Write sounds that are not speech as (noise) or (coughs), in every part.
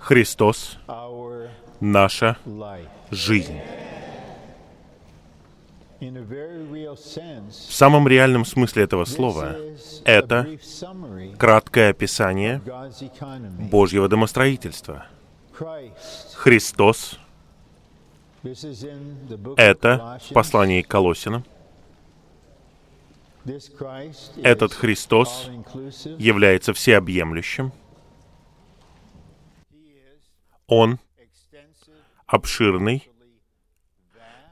Христос наша жизнь. В самом реальном смысле этого слова это краткое описание. Божьего домостроительства. Христос Это в послании к Колосинам. Этот Христос является всеобъемлющим. Он обширный,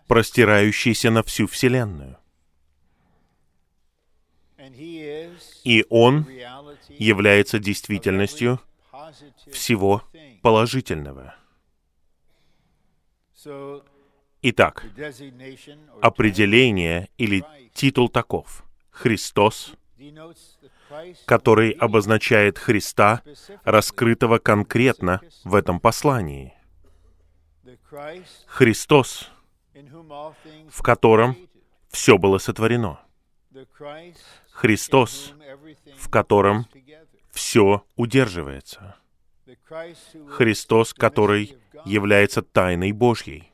простирающийся на всю Вселенную. И Он является действительностью всего положительного. Итак, определение или титул таков. Христос, который обозначает Христа, раскрытого конкретно в этом послании. Христос, в котором все было сотворено. Христос, в котором все удерживается. Христос, который является тайной Божьей.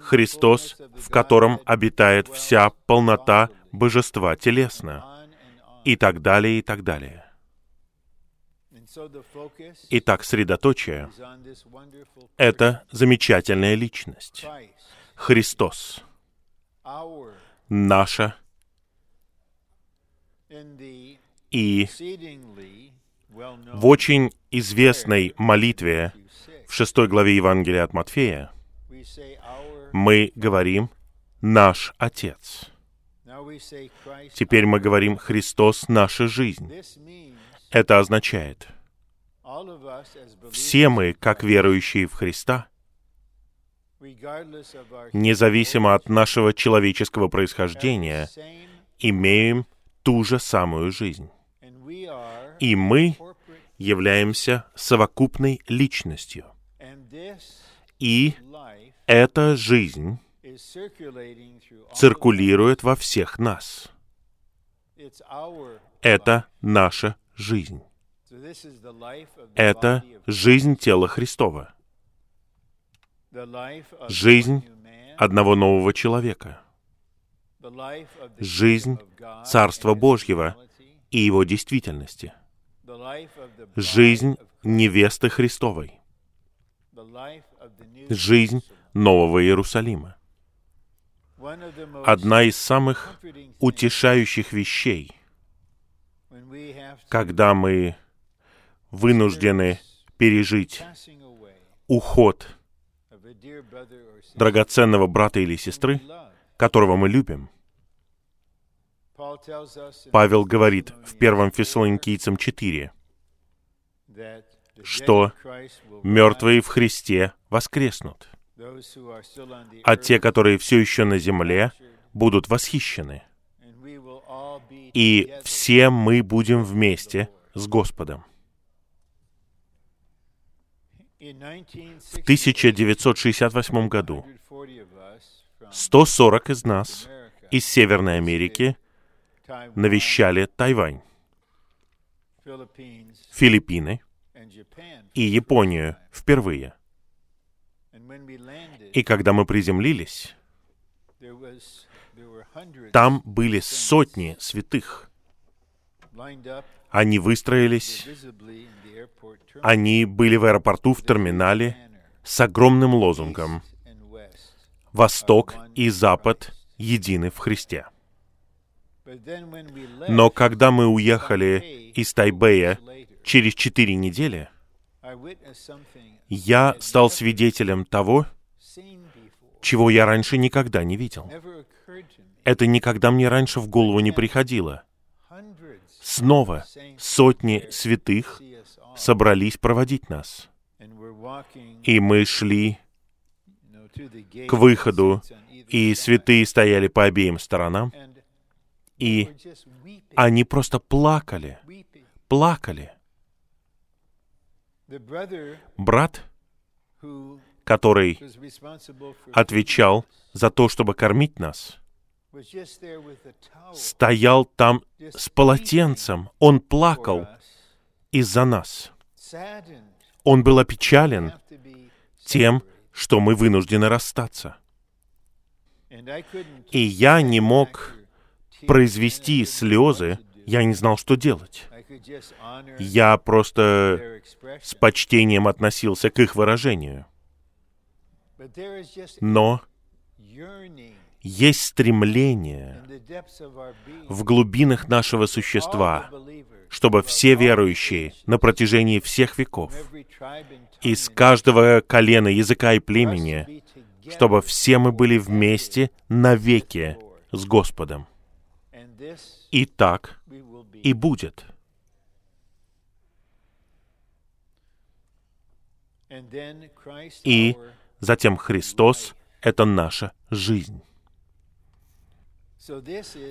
Христос, в котором обитает вся полнота божества телесно. И так далее, и так далее. Итак, средоточие это замечательная личность. Христос, наша и в очень известной молитве Matthew 6, в шестой главе Евангелия от Матфея мы говорим «Наш Отец». Теперь мы говорим «Христос — наша жизнь». Это означает, все мы, как верующие в Христа, независимо от нашего человеческого происхождения, имеем ту же самую жизнь. И мы являемся совокупной личностью. И эта жизнь циркулирует во всех нас. Это наша жизнь. Это жизнь тела Христова. Жизнь одного нового человека. Жизнь Царства Божьего и его действительности. Жизнь невесты Христовой. Жизнь. Нового Иерусалима. Одна из самых утешающих вещей, когда мы вынуждены пережить уход драгоценного брата или сестры, которого мы любим. Павел говорит в 1 Thessalonians Фессалоникийцам 4, 4 that the dead что мертвые в Христе воскреснут, а те, которые все еще на земле, будут восхищены. И все мы будем вместе с Господом. В 1968 году 140 of us from 140 из нас из Северной Америки навещали Тайвань, Филиппины и Японию впервые. И когда мы приземлились, там были сотни святых. Они выстроились, они были в аэропорту в терминале с огромным лозунгом. «Восток и Запад едины в Христе». Но когда мы уехали из Тайбэя через четыре недели, я стал свидетелем того, чего я раньше никогда не видел. Это никогда мне раньше в голову не приходило. Снова сотни святых собрались проводить нас. И мы шли, к выходу, и святые стояли по обеим сторонам, и они просто плакали, плакали. Брат, который отвечал за то, чтобы кормить нас, стоял там с полотенцем. Он плакал из-за нас. Он был опечален тем, что мы вынуждены расстаться. И я не мог произвести слезы. Я не знал, что делать. Я просто с почтением относился к их выражению. Но есть стремление в глубинах нашего существа, чтобы все верующие на протяжении всех веков, из каждого колена, языка и племени, чтобы все мы были вместе навеки с Господом. И так и будет. И затем Христос — это наша жизнь.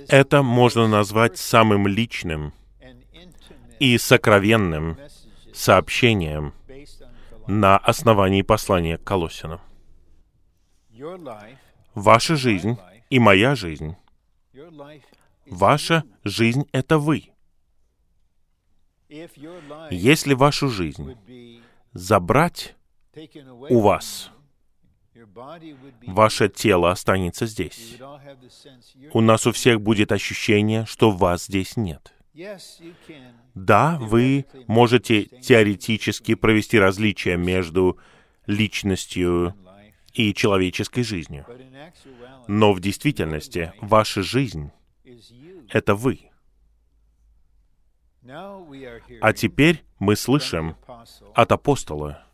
Это можно назвать самым личным и сокровенным сообщением на основании послания к life, Ваша жизнь и моя жизнь, ваша жизнь — это вы. Если вашу жизнь забрать у вас, ваше тело останется здесь. У нас у всех будет ощущение, что вас здесь нет. Да, вы можете теоретически провести различия между личностью и человеческой жизнью. Но в действительности ваша жизнь это вы. А теперь мы слышим от апостола,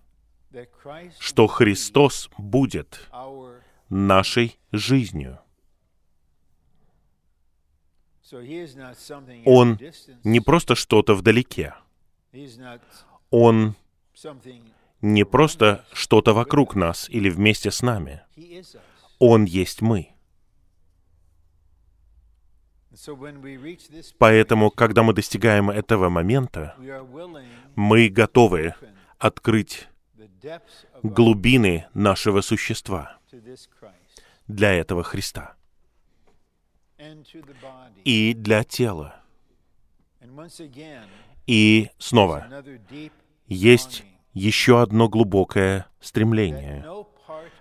что Христос будет нашей жизнью. Он Не просто что-то вдалеке. Он не просто что-то вокруг нас или вместе с нами. Он есть мы. Поэтому, когда мы достигаем этого момента, мы готовы открыть глубины нашего существа для этого Христа. и для тела. И снова, есть еще одно глубокое стремление,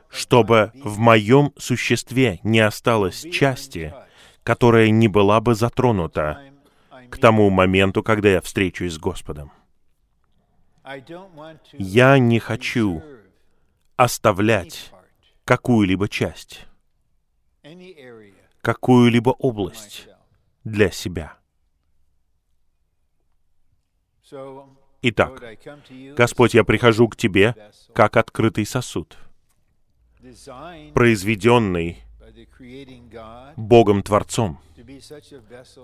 чтобы в моем существе не осталось части, которая не была бы затронута к тому моменту, когда я встречусь с Господом. Я не хочу оставлять какую-либо часть, какую-либо область для себя. Итак, Господь, я прихожу к Тебе как открытый сосуд, произведенный Богом-творцом,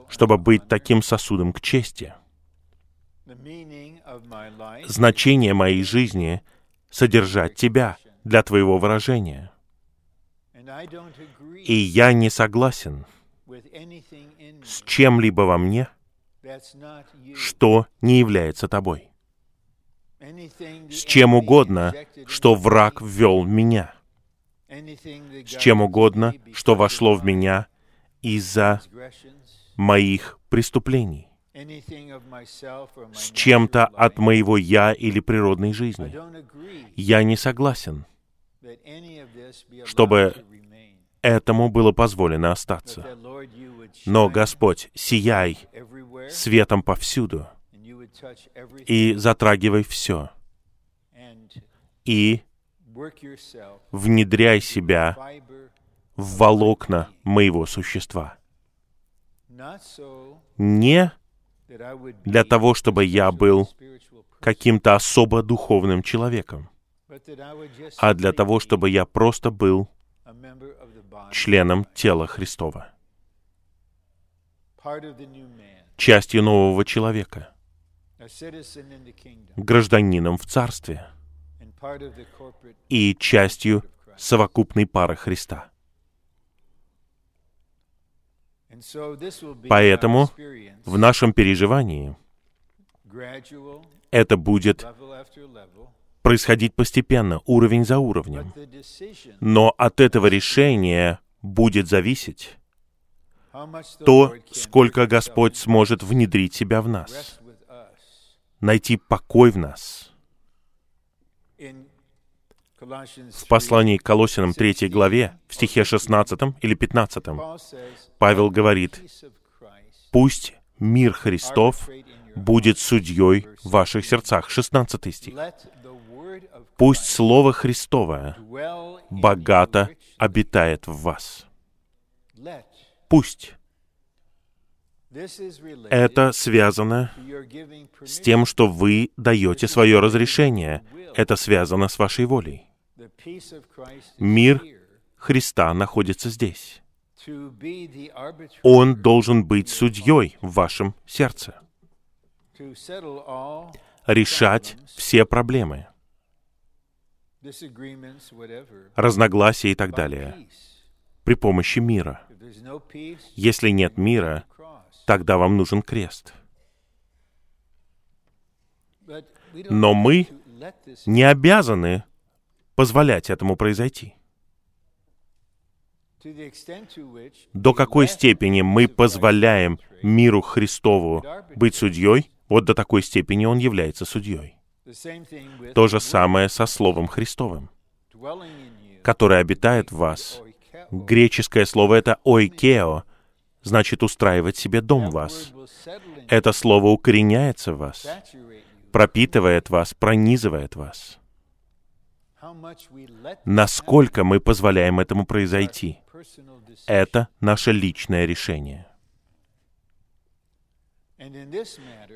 чтобы быть таким сосудом к чести. Значение моей жизни — содержать Тебя для Твоего выражения. И я не согласен с чем-либо во мне, что не является Тобой. С чем угодно, что враг ввел в меня. С чем угодно, что вошло в меня из-за моих преступлений. С чем-то от моего «я» или природной жизни. Я не согласен. Чтобы. Этому было позволено остаться. Но, Господь, сияй светом повсюду и затрагивай все. И внедряй себя в волокна моего существа. Не для того, чтобы я был каким-то особо духовным человеком, а для того, чтобы я просто был членом тела Христова, частью нового человека, гражданином в Царстве и частью совокупной пары Христа. Поэтому В нашем переживании это будет происходить постепенно, уровень за уровнем. Но от этого решения будет зависеть то, сколько Господь сможет внедрить себя в нас, найти покой в нас, В 3, послании к Колоссянам 3 главе, в стихе 16 или 15, Paul says, Павел говорит, "Peace of Christ «Пусть мир Христов будет судьей в ваших сердцах». 16 стих. «Пусть Слово Христовое богато обитает в вас». Пусть. Это связано с тем, что вы даете свое разрешение. Это связано с вашей волей. Мир Христа находится здесь. Он должен быть судьей в вашем сердце, решать все проблемы, разногласия и так далее при помощи мира. Если нет мира, тогда вам нужен крест. Но мы не обязаны позволять этому произойти. До какой степени мы позволяем миру Христову быть судьей, вот до такой степени он является судьей. То же самое со Словом Христовым, которое обитает в вас. Греческое слово это «ойкео», значит устраивать себе дом в вас. Это слово укореняется в вас. Пропитывает вас, пронизывает вас. Насколько мы позволяем этому произойти, это наше личное решение.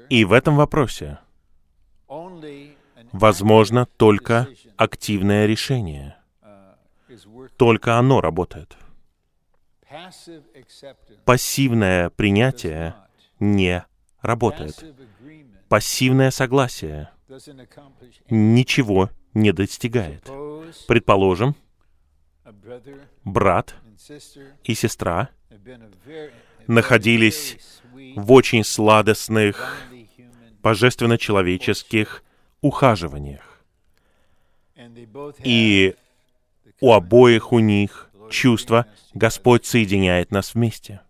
И в этом вопросе возможно только активное решение. Только оно работает. Пассивное принятие не работает. Пассивное согласие ничего не достигает. Предположим, брат и сестра находились в очень сладостных, божественно-человеческих ухаживаниях. И у обоих у них чувство. Господь соединяет нас вместе.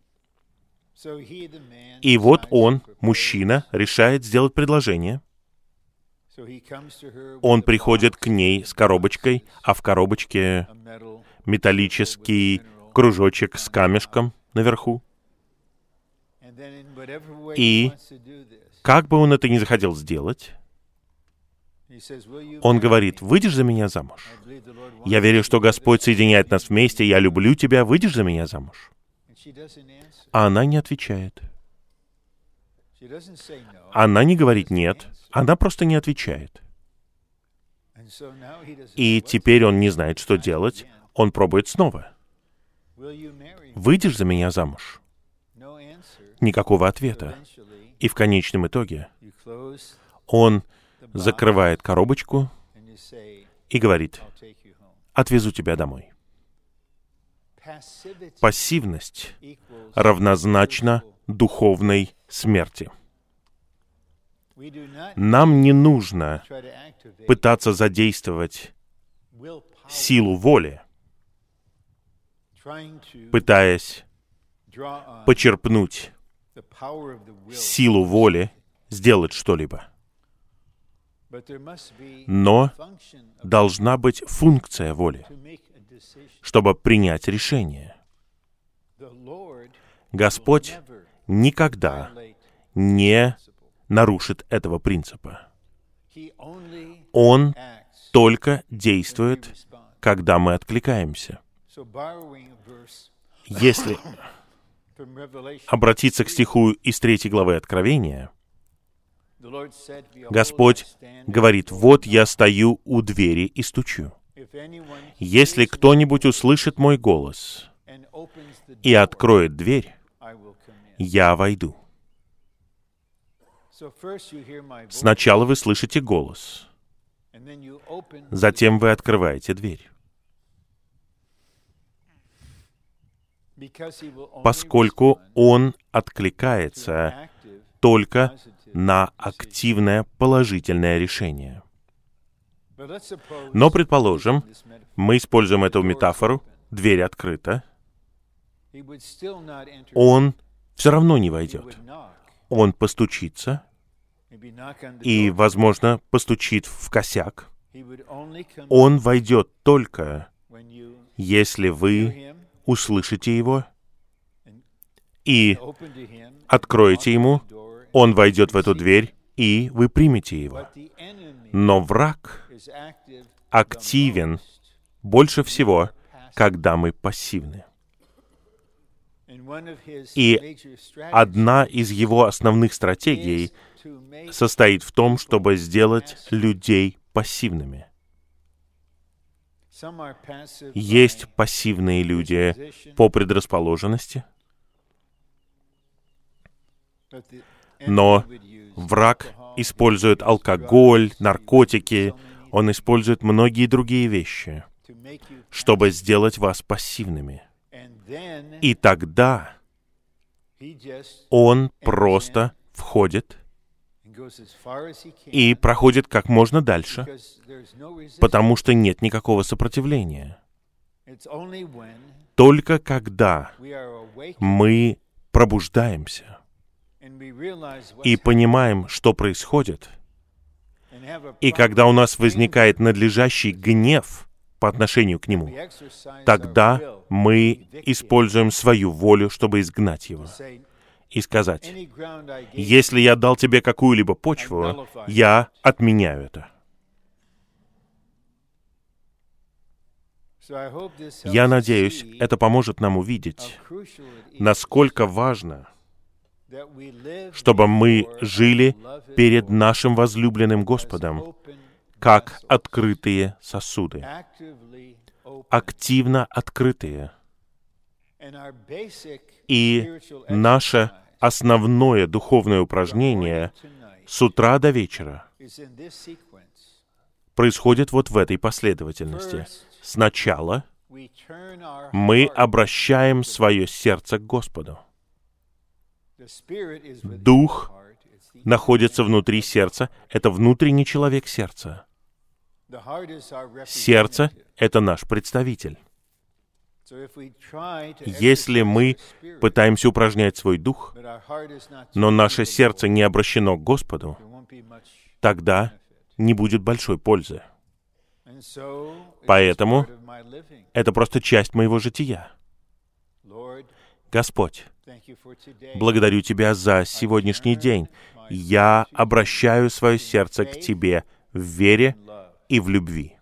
И вот он, мужчина, решает сделать предложение. Он приходит к ней с коробочкой, а в коробочке металлический кружочек с камешком наверху. И Как бы он это ни захотел сделать, he says, "Will you он говорит, me?" «Выйдешь за меня замуж?» Я верю, что Господь соединяет нас вместе, я люблю тебя, выйдешь за меня замуж? А она не отвечает. Она не говорит «нет», она просто не отвечает. И теперь он не знает, что делать. Он пробует снова. «Выйдешь за меня замуж?» Никакого ответа. И в конечном итоге он закрывает коробочку и говорит. «Отвезу тебя домой». Пассивность равнозначна духовной смерти. Нам не нужно пытаться задействовать силу воли, пытаясь почерпнуть силу воли, сделать что-либо. Но должна быть функция воли, чтобы принять решение. Господь никогда не нарушит этого принципа. Он только действует, когда мы откликаемся. Если обратиться к стиху из третьей главы Откровения, the Lord said, "Behold, Господь говорит, «Вот я стою у двери и стучу. Если кто-нибудь услышит мой голос и откроет дверь, I will come in." я войду». Сначала вы слышите голос, затем вы открываете дверь. Поскольку он откликается только на активное положительное решение. Но, предположим, мы используем эту метафору, дверь открыта, он все равно не войдет. Он постучится и, возможно, постучит в косяк, Он войдет только, если вы услышите Его и откроете Ему, Он войдет в эту дверь, и вы примете Его. Но враг активен больше всего, когда мы пассивны. И Одна из его основных стратегий состоит в том, чтобы сделать людей пассивными. Есть пассивные люди по предрасположенности, но враг использует алкоголь, наркотики, он использует многие другие вещи, чтобы сделать вас пассивными. И тогда он просто входит и проходит как можно дальше, потому что нет никакого сопротивления. Только когда мы пробуждаемся и понимаем, что происходит, и когда у нас возникает надлежащий гнев по отношению к нему, тогда мы используем свою волю, чтобы изгнать его, и сказать, если я дал тебе какую-либо почву, я отменяю это. Я надеюсь, это поможет нам увидеть, насколько важно, чтобы мы жили перед нашим возлюбленным Господом, как открытые сосуды, активно открытые. И наше основное духовное упражнение с утра до вечера происходит вот в этой последовательности. Сначала мы обращаем свое сердце к Господу. Дух находится внутри сердца. Это внутренний человек сердца. Сердце это наш представитель. Если мы пытаемся упражнять свой дух, но наше сердце не обращено к Господу, тогда не будет большой пользы. Поэтому. Это просто часть моего жития. Господь, благодарю Тебя за сегодняшний день. Я обращаю свое сердце к Тебе в вере и в любви.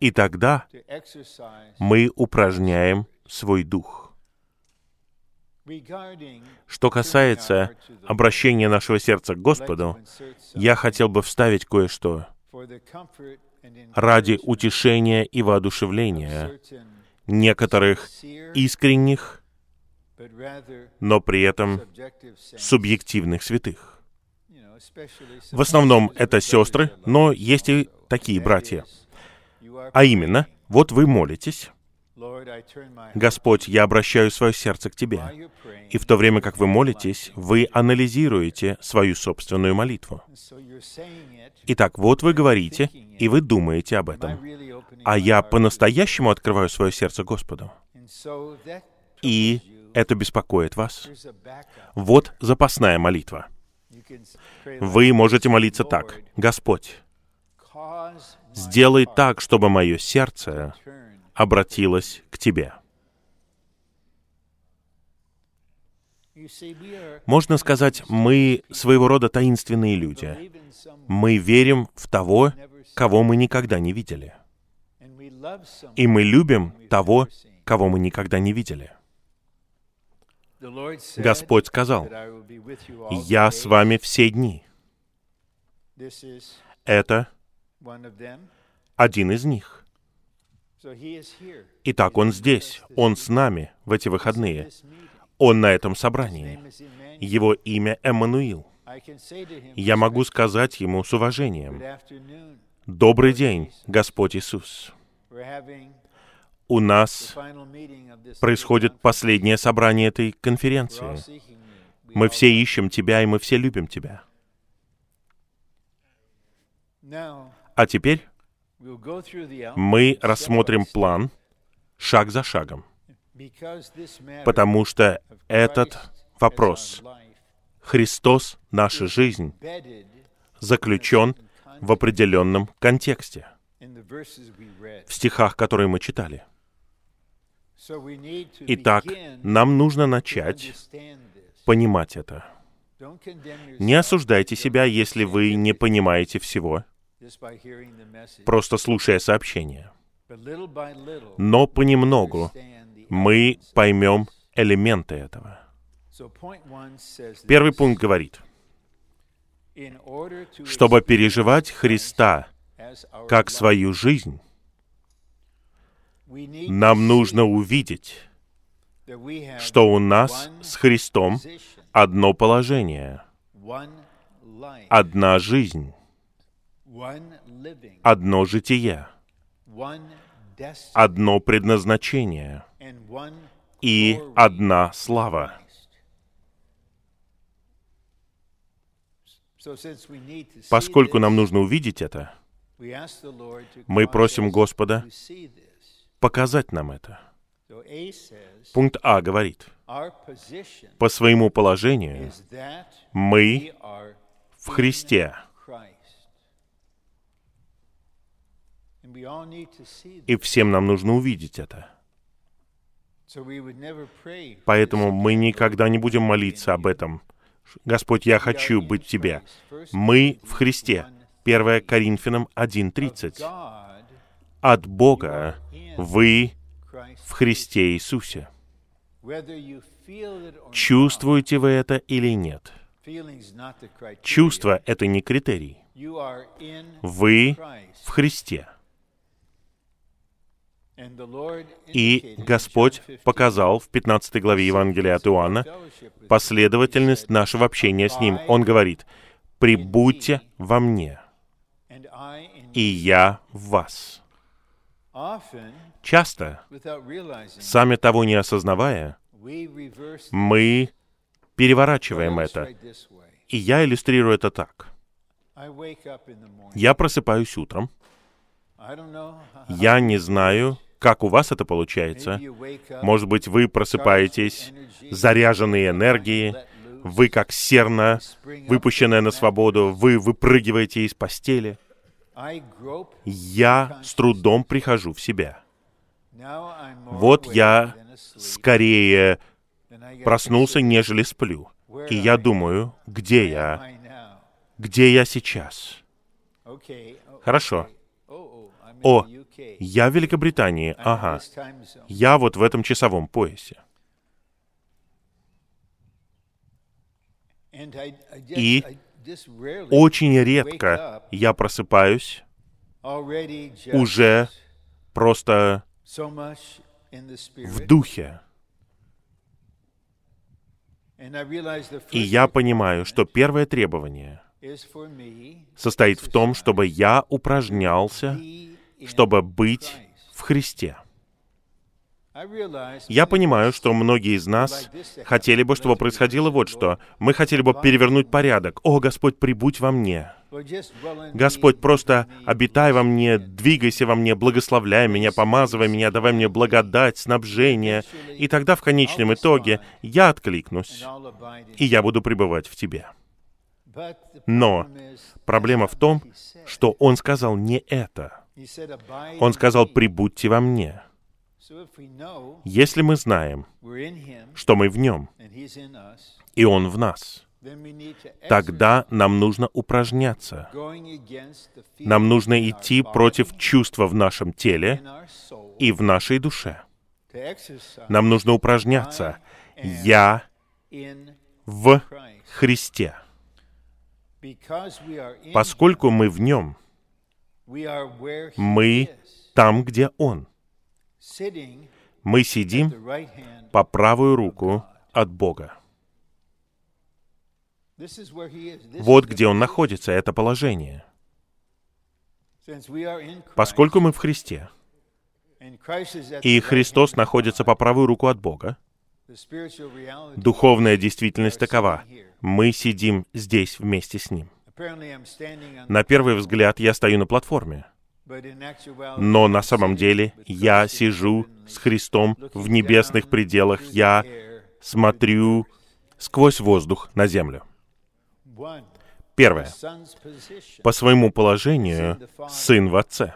И тогда мы упражняем свой дух. Что касается обращения нашего сердца к Господу, я хотел бы вставить кое-что ради утешения и воодушевления некоторых искренних, но при этом субъективных святых. В основном это сестры, но есть и такие братья. А именно, вот вы молитесь, Господь, я обращаю свое сердце к Тебе. И в то время, как вы молитесь, вы анализируете свою собственную молитву. Итак, вот вы говорите, и вы думаете об этом. А я по-настоящему открываю свое сердце Господу. И это беспокоит вас. Вот запасная молитва. Вы можете молиться так. Господь, сделай так, чтобы мое сердце обратилось к Тебе. Можно сказать, мы своего рода таинственные люди. Мы верим в того, кого мы никогда не видели. И мы любим того, кого мы никогда не видели. Господь сказал, «Я с вами все дни». Это один из них. Итак, Он здесь, Он с нами в эти выходные. Он на этом собрании. Его имя Эммануил. Я могу "Good сказать Ему с уважением. Добрый день, Господь Иисус. У нас происходит последнее собрание этой конференции. Мы все ищем Тебя, и мы все любим Тебя. А теперь мы рассмотрим план шаг за шагом, потому что этот вопрос, Христос, наша жизнь, заключен в определенном контексте, в стихах, которые мы читали. Итак, нам нужно начать понимать это. Не осуждайте себя, если вы не понимаете всего, просто слушая сообщение. Но понемногу мы поймем элементы этого. Первый пункт говорит, чтобы переживать Христа как свою жизнь, нам нужно увидеть, что у нас с Христом одно положение, одна жизнь, одно житие, одно предназначение и одна слава. Поскольку нам нужно увидеть это, мы просим Господа показать нам это. Пункт А говорит, по своему положению мы в Христе, и всем нам нужно увидеть это. Поэтому мы никогда не будем молиться об этом. Господь, я хочу быть в Тебе. Мы в Христе. 1, 1 Коринфянам 1.30. God От Бога вы в Христе Иисусе. Чувствуете вы это или нет? Чувство — это не критерий. Вы в Христе. И Господь John 15, показал в 15 главе Евангелия от Иоанна последовательность нашего общения с Ним. Он говорит, «Прибудьте во мне, и я в вас». Часто, сами того не осознавая, мы переворачиваем это. И я иллюстрирую это так. Я просыпаюсь утром. Я не знаю, как у вас это получается. Может быть, вы просыпаетесь, заряженные энергией, вы как серна, выпущенная на свободу, вы выпрыгиваете из постели. Я с трудом прихожу в себя. Вот я скорее проснулся, нежели сплю. И я думаю, где я? Где я сейчас? Хорошо. О. я в Великобритании. Ага. Я вот в этом часовом поясе. И Очень редко я просыпаюсь уже просто в духе. И я понимаю, что первое требование состоит в том, чтобы я упражнялся, чтобы быть в Христе. Я понимаю, что многие из нас хотели бы, чтобы происходило вот что. Мы хотели бы перевернуть порядок. «О, Господь, прибудь во мне». Господь, просто обитай во мне, двигайся во мне, благословляй меня, помазывай меня, давай мне благодать, снабжение. И тогда в конечном итоге я откликнусь, и я буду пребывать в Тебе. Но Проблема в том, что Он сказал не это. He said, "Abide Он сказал, me." прибудьте во мне. Если мы знаем, что мы в Нем, и Он в нас, тогда нам нужно упражняться. Нам нужно идти против чувства в нашем теле и в нашей душе. Нам нужно упражняться. Я в. Христе. Поскольку мы в Нем, мы там, где Он. Мы сидим по правую руку от Бога. Вот где Он находится, это положение. Поскольку мы в Христе, и Христос находится по правую руку от Бога, духовная действительность такова. Мы сидим здесь вместе с Ним. На первый взгляд я стою на платформе, но на самом деле я сижу с Христом в небесных пределах, я смотрю сквозь воздух на землю. Первое. По своему положению, сын в отце.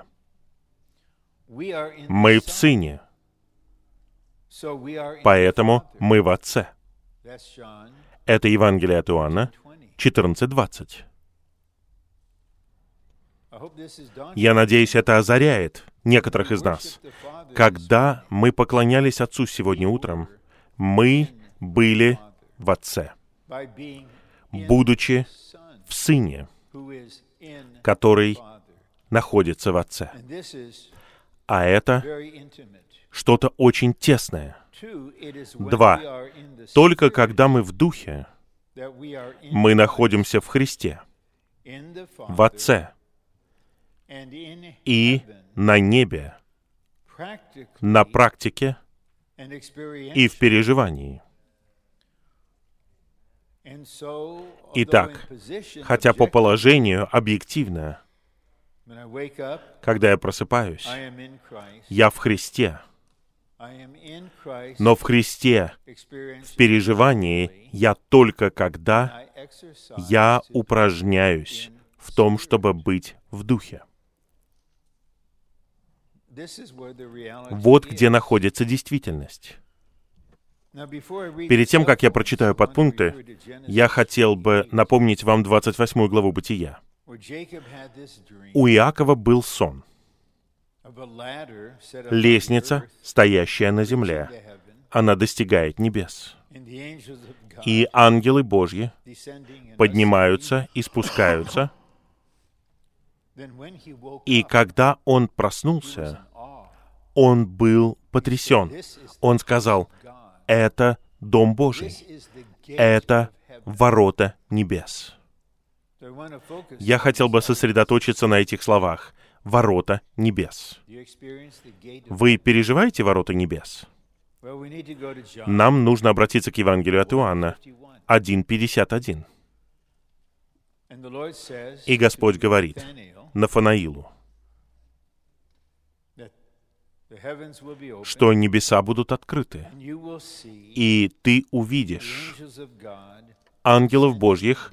Мы в сыне, поэтому мы в отце. Это Евангелие от Иоанна 14.20. Я надеюсь, это озаряет некоторых из нас. Когда мы поклонялись Отцу сегодня утром, мы были в Отце, будучи в Сыне, который находится в Отце. А это что-то очень тесное. Два. Только когда мы в Духе, мы находимся в Христе, в Отце и на небе, на практике и в переживании. Итак, хотя по положению объективно, когда я просыпаюсь, я в Христе, но в Христе, в переживании, я только когда я упражняюсь в том, чтобы быть в Духе. Вот где находится действительность. Перед тем, как я прочитаю подпункты, я хотел бы напомнить вам 28 главу Бытия. У Иакова был сон. Лестница, стоящая на земле. Она достигает небес. И ангелы Божьи поднимаются и спускаются — и когда он проснулся, он был потрясен. Он сказал, это Дом Божий, это ворота небес. Я хотел бы сосредоточиться на этих словах. Ворота небес. Вы переживаете ворота небес? Нам нужно обратиться к Евангелию от Иоанна 1.51. И Господь говорит, Нафанаилу, что небеса будут открыты, и ты увидишь ангелов Божьих,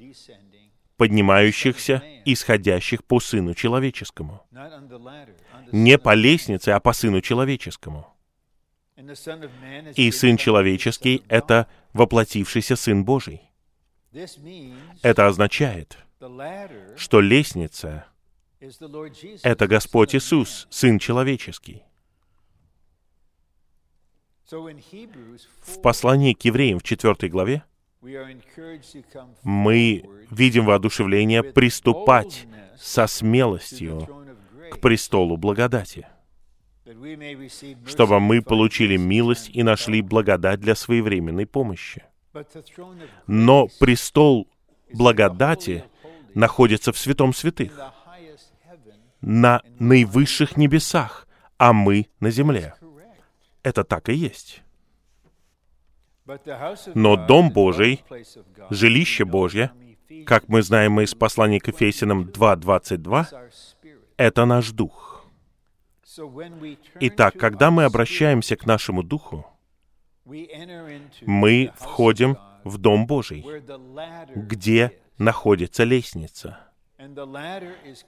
поднимающихся и сходящих по Сыну Человеческому. Не по лестнице, а по Сыну Человеческому. И Сын Человеческий — это воплотившийся Сын Божий. Это означает, что лестница это Господь Иисус, Сын Человеческий. В послании к евреям в 4 главе мы видим воодушевление приступать со смелостью к престолу благодати, чтобы мы получили милость и нашли благодать для своевременной помощи. Но престол благодати находится в святом святых, на наивысших небесах, а мы на земле. Это так и есть. Но Дом Божий, жилище Божье, как мы знаем из послания к Ефесянам 2.22, это наш дух. Итак, когда мы обращаемся к нашему духу, мы входим в Дом Божий, где находится лестница —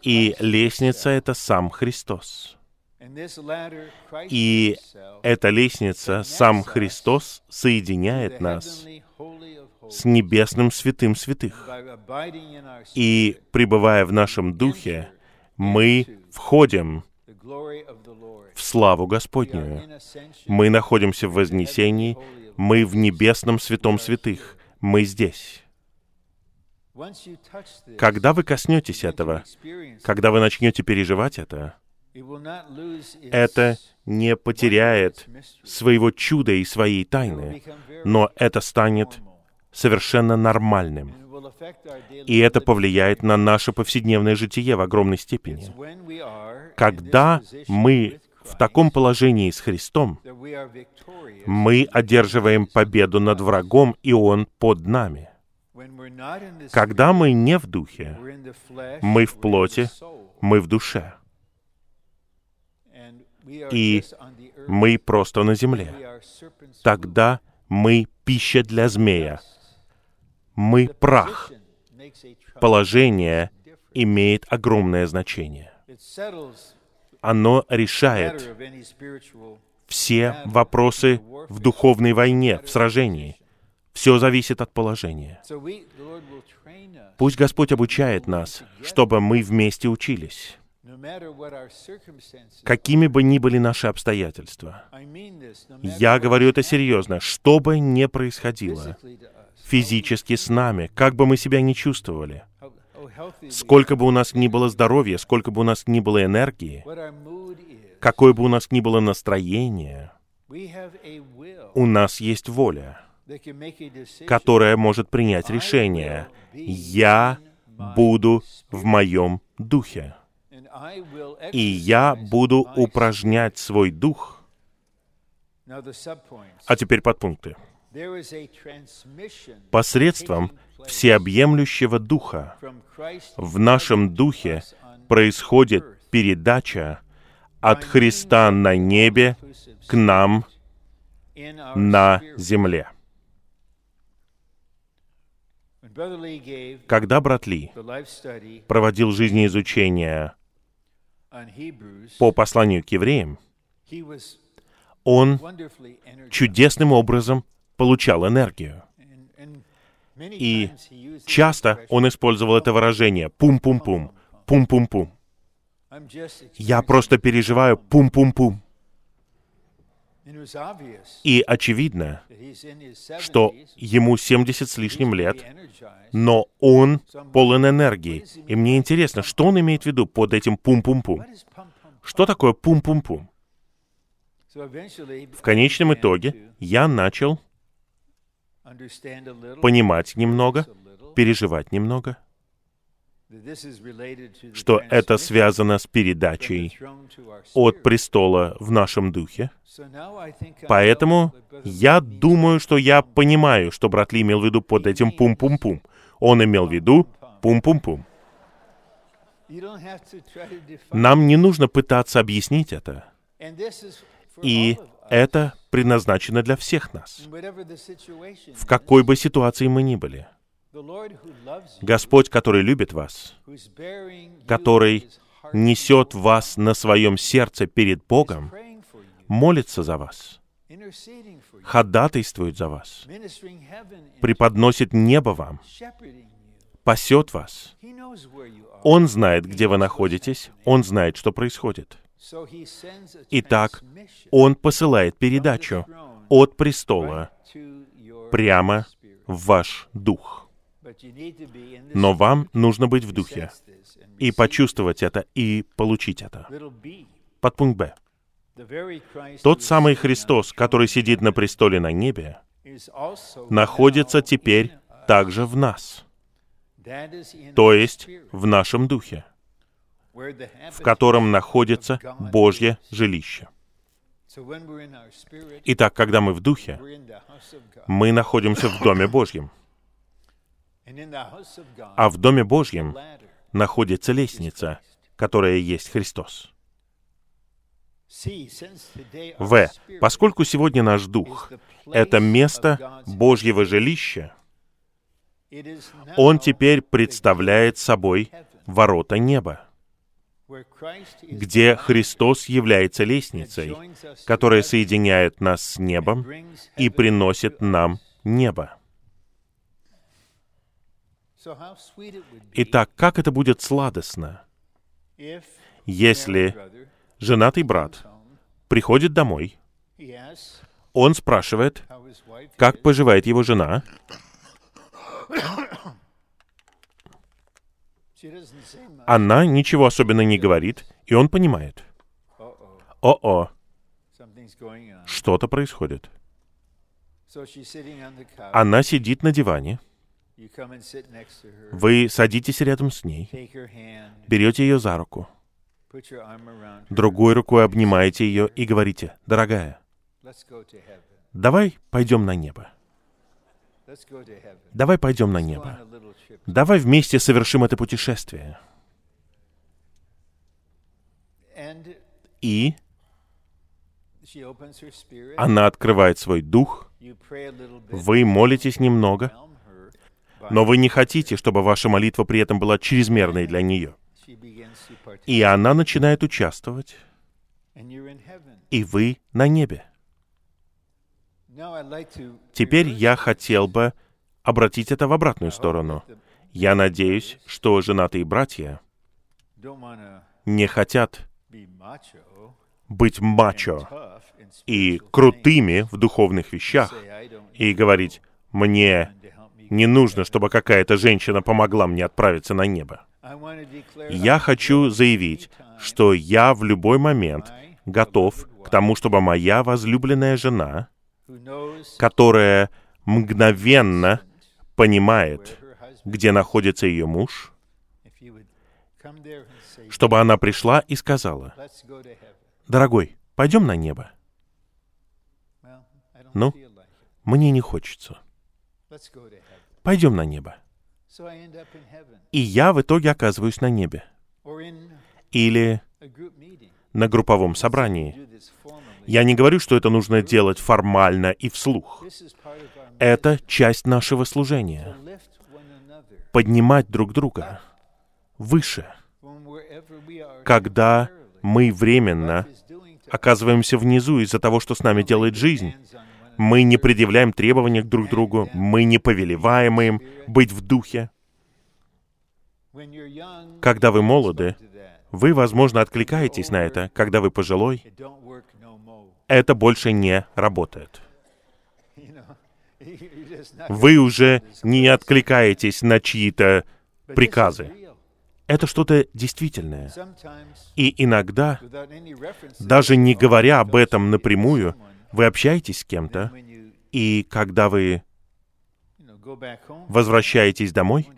и лестница — это сам Христос. И эта лестница, сам Христос, соединяет нас с небесным святым святых. И, пребывая в нашем духе, мы входим в славу Господнюю. Мы находимся в вознесении, мы в небесном святом святых, мы здесь. Когда вы коснетесь этого, когда вы начнете переживать это, это не потеряет своего чуда и своей тайны, но это станет совершенно нормальным. И это повлияет на наше повседневное житие в огромной степени. Когда мы в таком положении с Христом, мы одерживаем победу над врагом, и Он под нами. Когда мы не в духе, мы в плоти, мы в душе. И мы просто на земле. Тогда мы пища для змея. Мы прах. положение имеет огромное значение. Оно решает все вопросы в духовной войне, в сражении. Все зависит от положения. Пусть Господь обучает нас, чтобы мы вместе учились. Какими бы ни были наши обстоятельства, я говорю это серьезно, что бы ни происходило физически с нами, как бы мы себя ни чувствовали, сколько бы у нас ни было здоровья, сколько бы у нас ни было энергии, какое бы у нас ни было настроение, у нас есть воля, которая может принять решение. Я буду в моем духе. И я буду упражнять свой дух. А теперь подпункты. Посредством всеобъемлющего духа в нашем духе происходит передача от Христа на небе к нам на земле. Когда брат Ли проводил жизнеизучение по посланию к евреям, он чудесным образом получал энергию. И часто он использовал это выражение «пум-пум-пум», «пум-пум-пум». Я просто переживаю «пум-пум-пум». И очевидно, что ему 70 с лишним лет, но он полон энергии. И мне интересно, что он имеет в виду под этим пум-пум-пум? Что такое пум-пум-пум? В конечном итоге я начал понимать немного, переживать немного, что это связано с передачей от престола в нашем духе. Поэтому я думаю, что я понимаю, что брат Ли имел в виду под этим пум-пум-пум. Он имел в виду пум-пум-пум. Нам не нужно пытаться объяснить это. И это предназначено для всех нас, в какой бы ситуации мы ни были. Господь, который любит вас, который несет вас на своем сердце перед Богом, молится за вас, ходатайствует за вас, преподносит небо вам, пасет вас. Он знает, где вы находитесь, Он знает, что происходит. Итак, Он посылает передачу от престола прямо в ваш дух. Но вам нужно быть в духе и почувствовать это, и получить это. Подпункт Б. Тот самый Христос, который сидит на престоле на небе, находится теперь также в нас, то есть в нашем духе, в котором находится Божье жилище. Итак, когда мы в духе, мы находимся в Доме Божьем — а в Доме Божьем находится лестница, которая есть Христос. В. Поскольку сегодня наш Дух — это место Божьего жилища, он теперь представляет собой ворота неба, где Христос является лестницей, которая соединяет нас с небом и приносит нам небо. Итак, как это будет сладостно, если женатый брат приходит домой, он спрашивает, как поживает его жена, (coughs) она ничего особенно не говорит, и он понимает. О-о, что-то происходит. Она сидит на диване, вы садитесь рядом с ней, берете ее за руку, другой рукой обнимаете ее и говорите, «Дорогая, давай пойдем на небо. Давай пойдем на небо. Давай вместе совершим это путешествие». И она открывает свой дух, вы молитесь немного, но вы не хотите, чтобы ваша молитва при этом была чрезмерной для нее. И она начинает участвовать, и вы на небе. Теперь я хотел бы обратить это в обратную сторону. Я надеюсь, что женатые братья не хотят быть мачо и крутыми в духовных вещах и говорить, мне не нужно, чтобы какая-то женщина помогла мне отправиться на небо. Я хочу заявить, что я в любой момент готов к тому, чтобы моя возлюбленная жена, которая мгновенно понимает, где находится ее муж, чтобы она пришла и сказала, «Дорогой, пойдем на небо». Ну, мне не хочется. Пойдем на небо. И я в итоге оказываюсь на небе. Или на групповом собрании. Я не говорю, что это нужно делать формально и вслух. Это часть нашего служения. Поднимать друг друга выше. Когда мы временно оказываемся внизу из-за того, что с нами делает жизнь, мы не предъявляем требования друг другу, мы не повелеваем им быть в духе. Когда вы молоды, вы, возможно, откликаетесь на это. Когда вы пожилой, это больше не работает. Вы уже не откликаетесь на чьи-то приказы. Это что-то действительное. И иногда, даже не говоря об этом напрямую, вы общаетесь с кем-то, и когда вы возвращаетесь домой,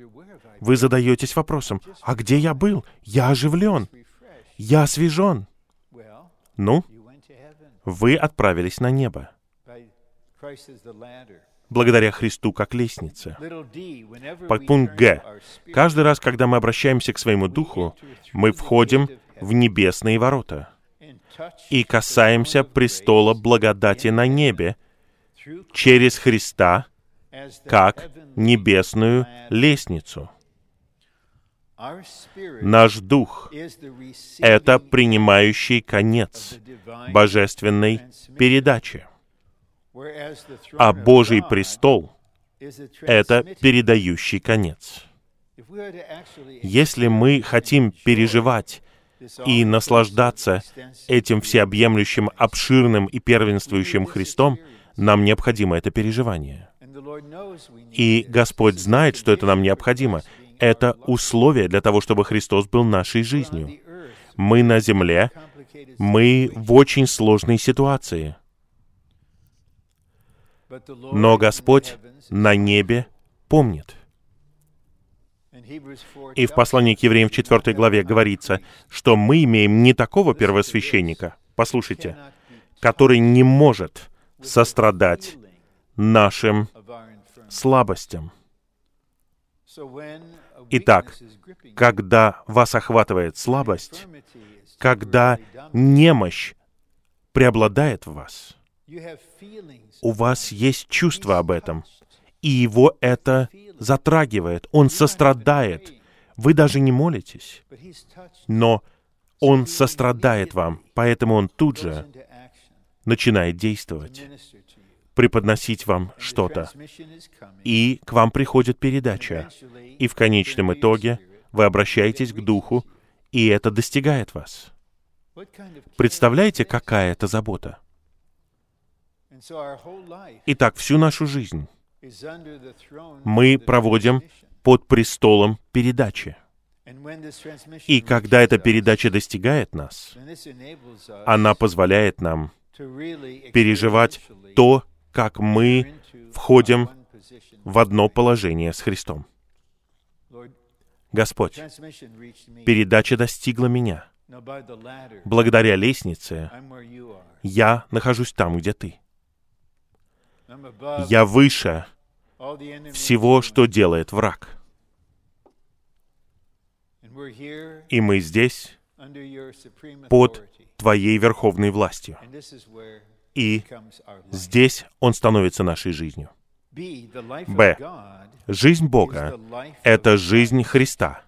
вы задаетесь вопросом, а где я был? Я оживлен. Я освежен. Ну, вы отправились на небо. Благодаря Христу как лестнице. Подпункт Г. Каждый раз, когда мы обращаемся к своему духу, мы входим в небесные ворота и касаемся престола благодати на небе через Христа как небесную лестницу. Наш дух — это принимающий конец божественной передачи. А Божий престол — это передающий конец. Если мы хотим переживать и наслаждаться этим всеобъемлющим, обширным и первенствующим Христом, нам необходимо это переживание. И Господь знает, что это нам необходимо. Это условие для того, чтобы Христос был нашей жизнью. Мы на земле, мы в очень сложной ситуации. Но Господь на небе помнит. И в послании к евреям в 4 главе говорится, что мы имеем не такого первосвященника, послушайте, который не может сострадать нашим слабостям. Итак, когда вас охватывает слабость, когда немощь преобладает в вас, у вас есть чувство об этом, и его это затрагивает, он сострадает. Вы даже не молитесь, но он сострадает вам, поэтому он тут же начинает действовать, преподносить вам что-то. И к вам приходит передача. И в конечном итоге вы обращаетесь к Духу, и это достигает вас. Представляете, какая это забота? Итак, всю нашу жизнь мы проводим под престолом передачи. И когда эта передача достигает нас, она позволяет нам переживать то, как мы входим в одно положение с Христом. Господь, передача достигла меня. Благодаря лестнице я нахожусь там, где Ты. Я выше всего, что делает враг. И мы здесь под Твоей верховной властью. И здесь Он становится нашей жизнью. Б. Жизнь Бога — это жизнь Христа.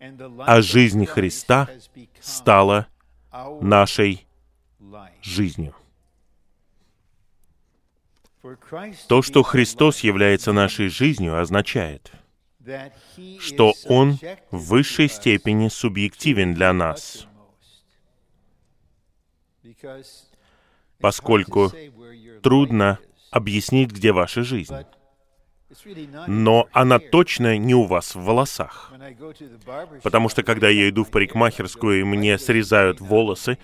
А жизнь Христа стала нашей жизнью. То, что Христос является нашей жизнью, означает, что Он в высшей степени субъективен для нас, поскольку трудно объяснить, где ваша жизнь. Но она точно не у вас в волосах. Потому что когда я иду в парикмахерскую и мне срезают волосы,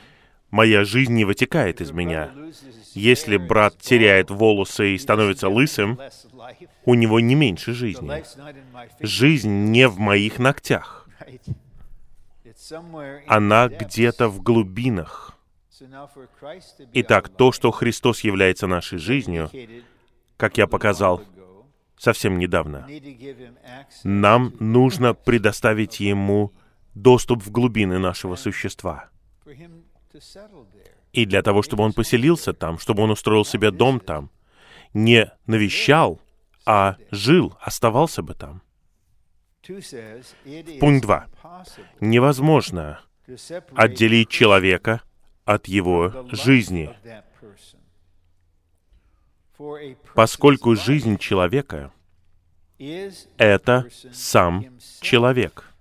моя жизнь не вытекает из меня. Если брат теряет волосы и становится лысым, у него не меньше жизни. Жизнь не в моих ногтях. Она где-то в глубинах. Итак, то, что Христос является нашей жизнью, как я показал совсем недавно, нам нужно предоставить Ему доступ в глубины нашего существа. И для того, чтобы он поселился там, чтобы он устроил себе дом там, не навещал, а жил, оставался бы там. Пункт 2. Невозможно отделить человека от его жизни, поскольку жизнь человека — это сам человек.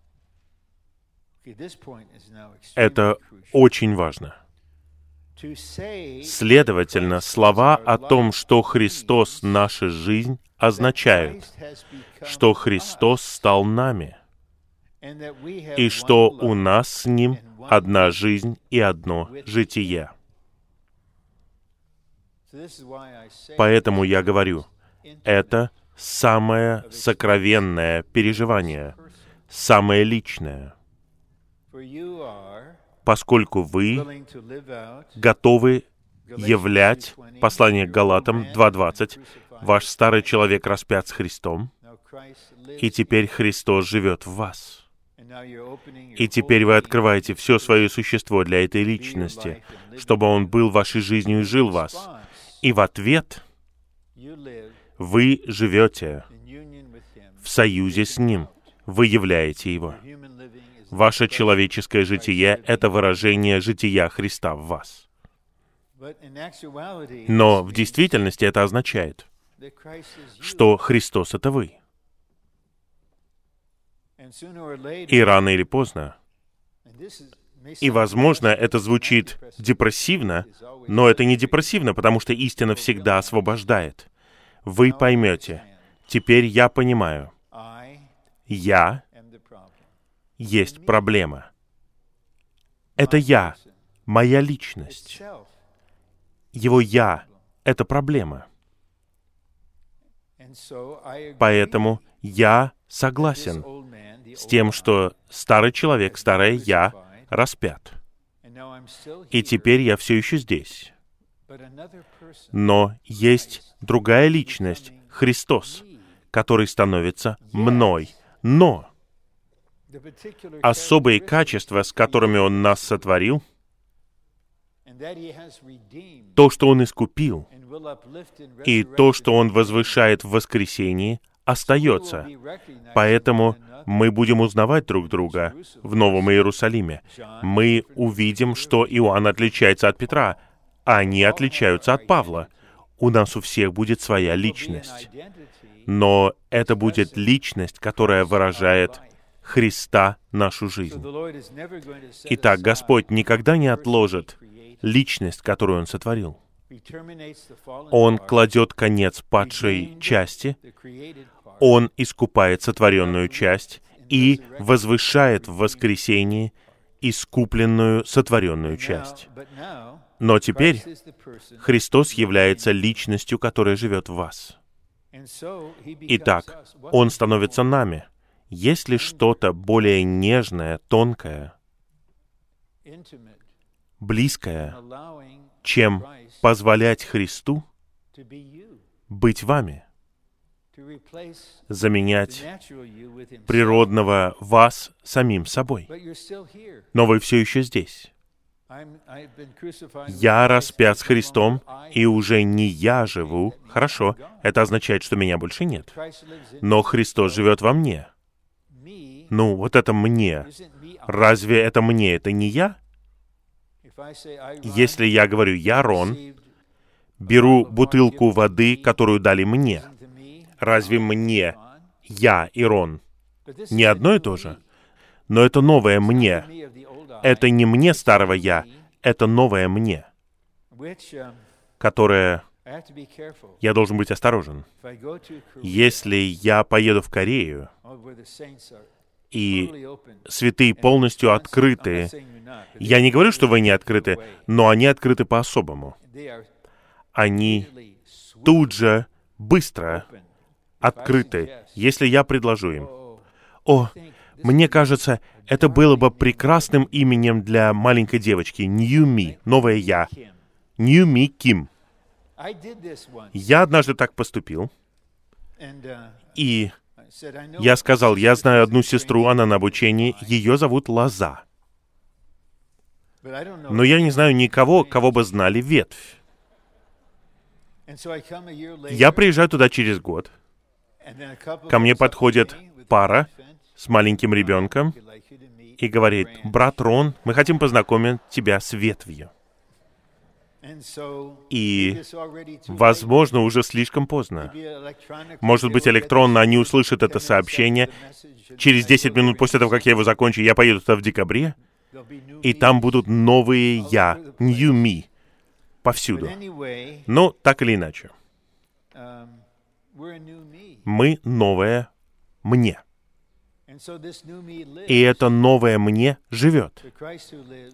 Это очень важно. Следовательно, слова о том, что Христос — наша жизнь, означают, что Христос стал нами, и что у нас с Ним одна жизнь и одно житие. Поэтому я говорю, это самое сокровенное переживание, самое личное, поскольку вы готовы являть послание к Галатам 2.20, ваш старый человек распят с Христом, и теперь Христос живет в вас. И теперь вы открываете все свое существо для этой личности, чтобы он был вашей жизнью и жил вас. И в ответ вы живете в союзе с Ним. Вы являете Его. Ваше человеческое житие — это выражение жития Христа в вас. Но в действительности это означает, что Христос — это вы. И рано или поздно, и, возможно, это звучит депрессивно, но это не депрессивно, потому что истина всегда освобождает. Вы поймете. Теперь я понимаю. Я есть проблема. Это я, моя личность. Его я — это проблема. Поэтому я согласен с тем, что старый человек, старое «я» распят. И теперь я все еще здесь. Но есть другая личность, Христос, который становится мной. Но особые качества, с которыми Он нас сотворил, то, что Он искупил, и то, что Он возвышает в воскресении, остается. Поэтому мы будем узнавать друг друга в Новом Иерусалиме. Мы увидим, что Иоанн отличается от Петра, а они отличаются от Павла. У нас у всех будет своя личность. Но это будет личность, которая выражает Христа нашу жизнь. Итак, Господь никогда не отложит личность, которую Он сотворил. Он кладет конец падшей части, Он искупает сотворенную часть и возвышает в воскресении искупленную сотворенную часть. Но теперь Христос является личностью, которая живет в вас. Итак, Он становится нами. Есть ли что-то более нежное, тонкое, близкое, чем позволять Христу быть вами, заменять природного вас самим собой. Но вы все еще здесь. Я распят с Христом, и уже не я живу. Хорошо, это означает, что меня больше нет. Но Христос живет во мне. Ну, вот это мне. Разве это мне? Это не я? Если я говорю «я Рон», беру бутылку воды, которую дали мне, разве мне «я» и «Рон» не одно и то же? Но это новое «мне». Это не мне старого «я», это новое «мне», которое я должен быть осторожен. Если я поеду в Корею, и святые полностью открыты. Я не говорю, что вы не открыты, но они открыты по-особому. Они тут же, быстро открыты, если я предложу им. О, мне кажется, это было бы прекрасным именем для маленькой девочки. Me, новое я. Me Ким. Я однажды так поступил. И я сказал, я знаю одну сестру, она на обучении, ее зовут Лоза. Но я не знаю никого, кого бы знали ветвь. Я приезжаю туда через год. Ко мне подходит пара с маленьким ребенком и говорит, брат Рон, мы хотим познакомить тебя с ветвью. И, возможно, уже слишком поздно. Может быть, электронно они услышат это сообщение. Через 10 минут после того, как я его закончу, я поеду туда в декабре, и там будут новые «я», «new me», повсюду. Но так или иначе, мы новое «мне». И это новое «мне» живет.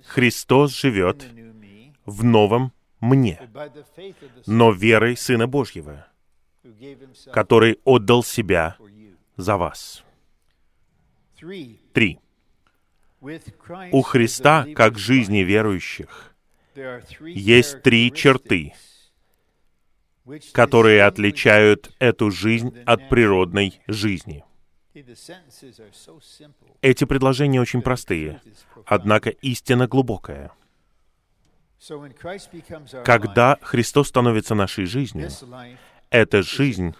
Христос живет в новом мне, но верой Сына Божьего, который отдал себя за вас. Три. У Христа, как жизни верующих, есть три черты, которые отличают эту жизнь от природной жизни. Эти предложения очень простые, однако истина глубокая. Когда Христос становится нашей жизнью, эта жизнь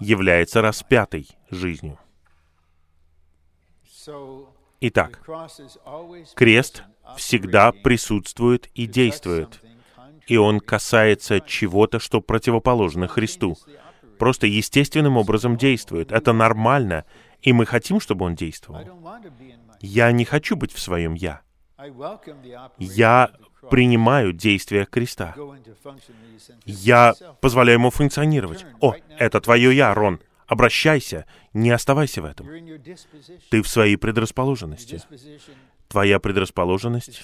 является распятой жизнью. Итак, крест всегда присутствует и действует, и он касается чего-то, что противоположно Христу. Просто естественным образом действует. Это нормально, и мы хотим, чтобы он действовал. Я не хочу быть в своем «я». Я принимаю действия креста. Я позволяю ему функционировать. О, это твое «я», Рон. Обращайся, не оставайся в этом. Ты в своей предрасположенности. Твоя предрасположенность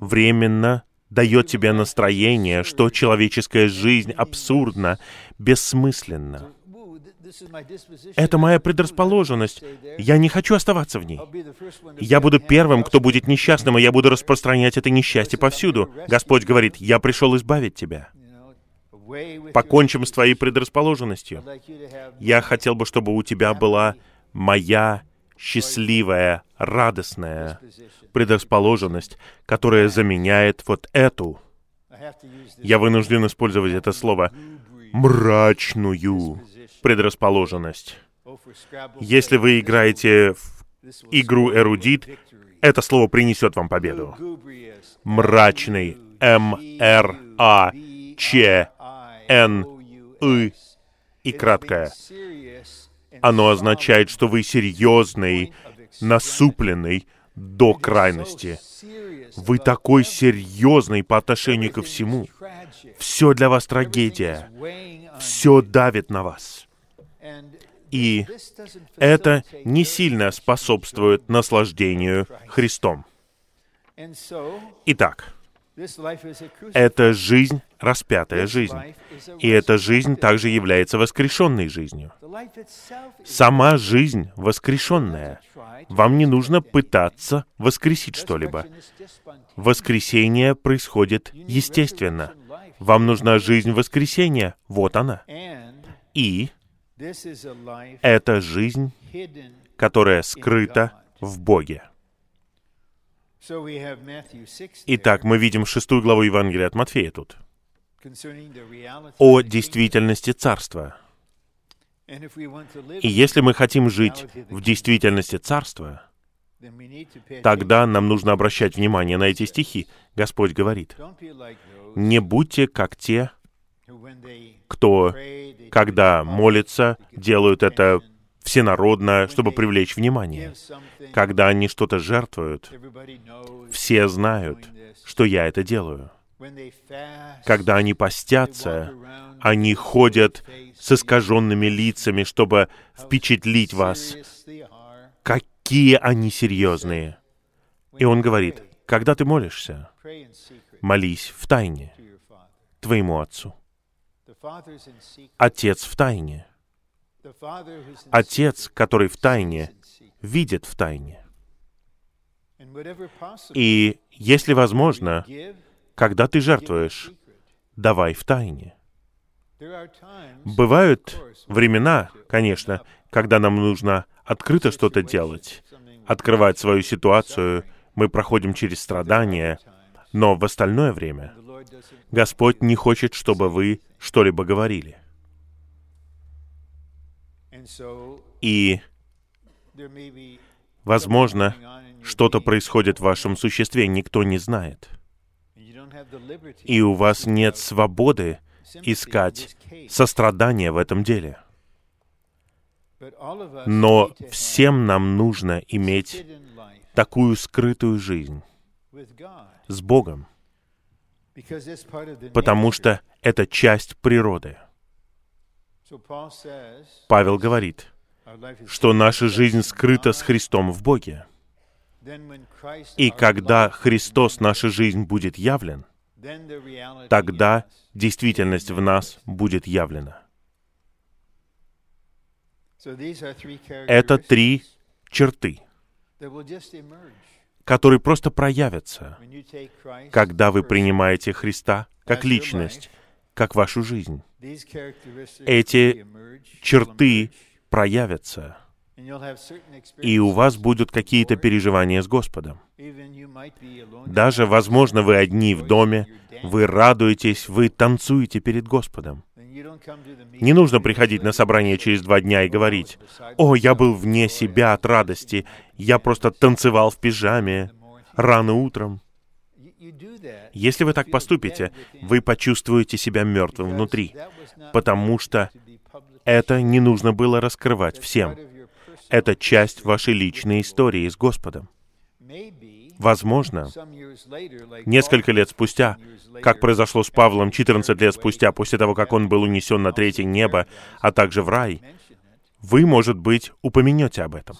временно дает тебе настроение, что человеческая жизнь абсурдна, бессмысленна. Это моя предрасположенность. Я не хочу оставаться в ней. Я буду первым, кто будет несчастным, и я буду распространять это несчастье повсюду. Господь говорит, я пришел избавить тебя. Покончим с твоей предрасположенностью. Я хотел бы, чтобы у тебя была моя счастливая, радостная предрасположенность, которая заменяет вот эту. Я вынужден использовать это слово мрачную предрасположенность. Если вы играете в игру «Эрудит», это слово принесет вам победу. Мрачный. М-Р-А-Ч-Н-И и краткое. Оно означает, что вы серьезный, насупленный до крайности. Вы такой серьезный по отношению ко всему. Все для вас трагедия. Все давит на вас. И это не сильно способствует наслаждению Христом. Итак, это жизнь, распятая жизнь. И эта жизнь также является воскрешенной жизнью. Сама жизнь воскрешенная. Вам не нужно пытаться воскресить что-либо. Воскресение происходит естественно. Вам нужна жизнь воскресения. Вот она. И это жизнь, которая скрыта в Боге. Итак, мы видим шестую главу Евангелия от Матфея тут. О действительности Царства. И если мы хотим жить в действительности Царства, тогда нам нужно обращать внимание на эти стихи. Господь говорит, «Не будьте как те, кто, когда молятся, делают это всенародно, чтобы привлечь внимание. Когда они что-то жертвуют, все знают, что я это делаю. Когда они постятся, они ходят с искаженными лицами, чтобы впечатлить вас, какие они серьезные. И он говорит, когда ты молишься, молись в тайне твоему отцу. Отец в тайне. Отец, который в тайне, видит в тайне. И если возможно, когда ты жертвуешь, давай в тайне. Бывают времена, конечно, когда нам нужно открыто что-то делать, открывать свою ситуацию, мы проходим через страдания, но в остальное время Господь не хочет, чтобы вы что-либо говорили. И, возможно, что-то происходит в вашем существе, никто не знает. И у вас нет свободы искать сострадание в этом деле. Но всем нам нужно иметь такую скрытую жизнь с Богом, потому что это часть природы. Павел говорит, что наша жизнь скрыта с Христом в Боге. И когда Христос, наша жизнь, будет явлен, тогда действительность в нас будет явлена. Это три черты, которые просто проявятся, когда вы принимаете Христа как личность, как вашу жизнь. Эти черты проявятся, и у вас будут какие-то переживания с Господом. Даже, возможно, вы одни в доме, вы радуетесь, вы танцуете перед Господом. Не нужно приходить на собрание через два дня и говорить, «О, я был вне себя от радости, я просто танцевал в пижаме рано утром». Если вы так поступите, вы почувствуете себя мертвым внутри, потому что это не нужно было раскрывать всем. Это часть вашей личной истории с Господом. Возможно, несколько лет спустя, как произошло с Павлом 14 лет спустя, после того, как он был унесен на третье небо, а также в рай, вы, может быть, упомянете об этом.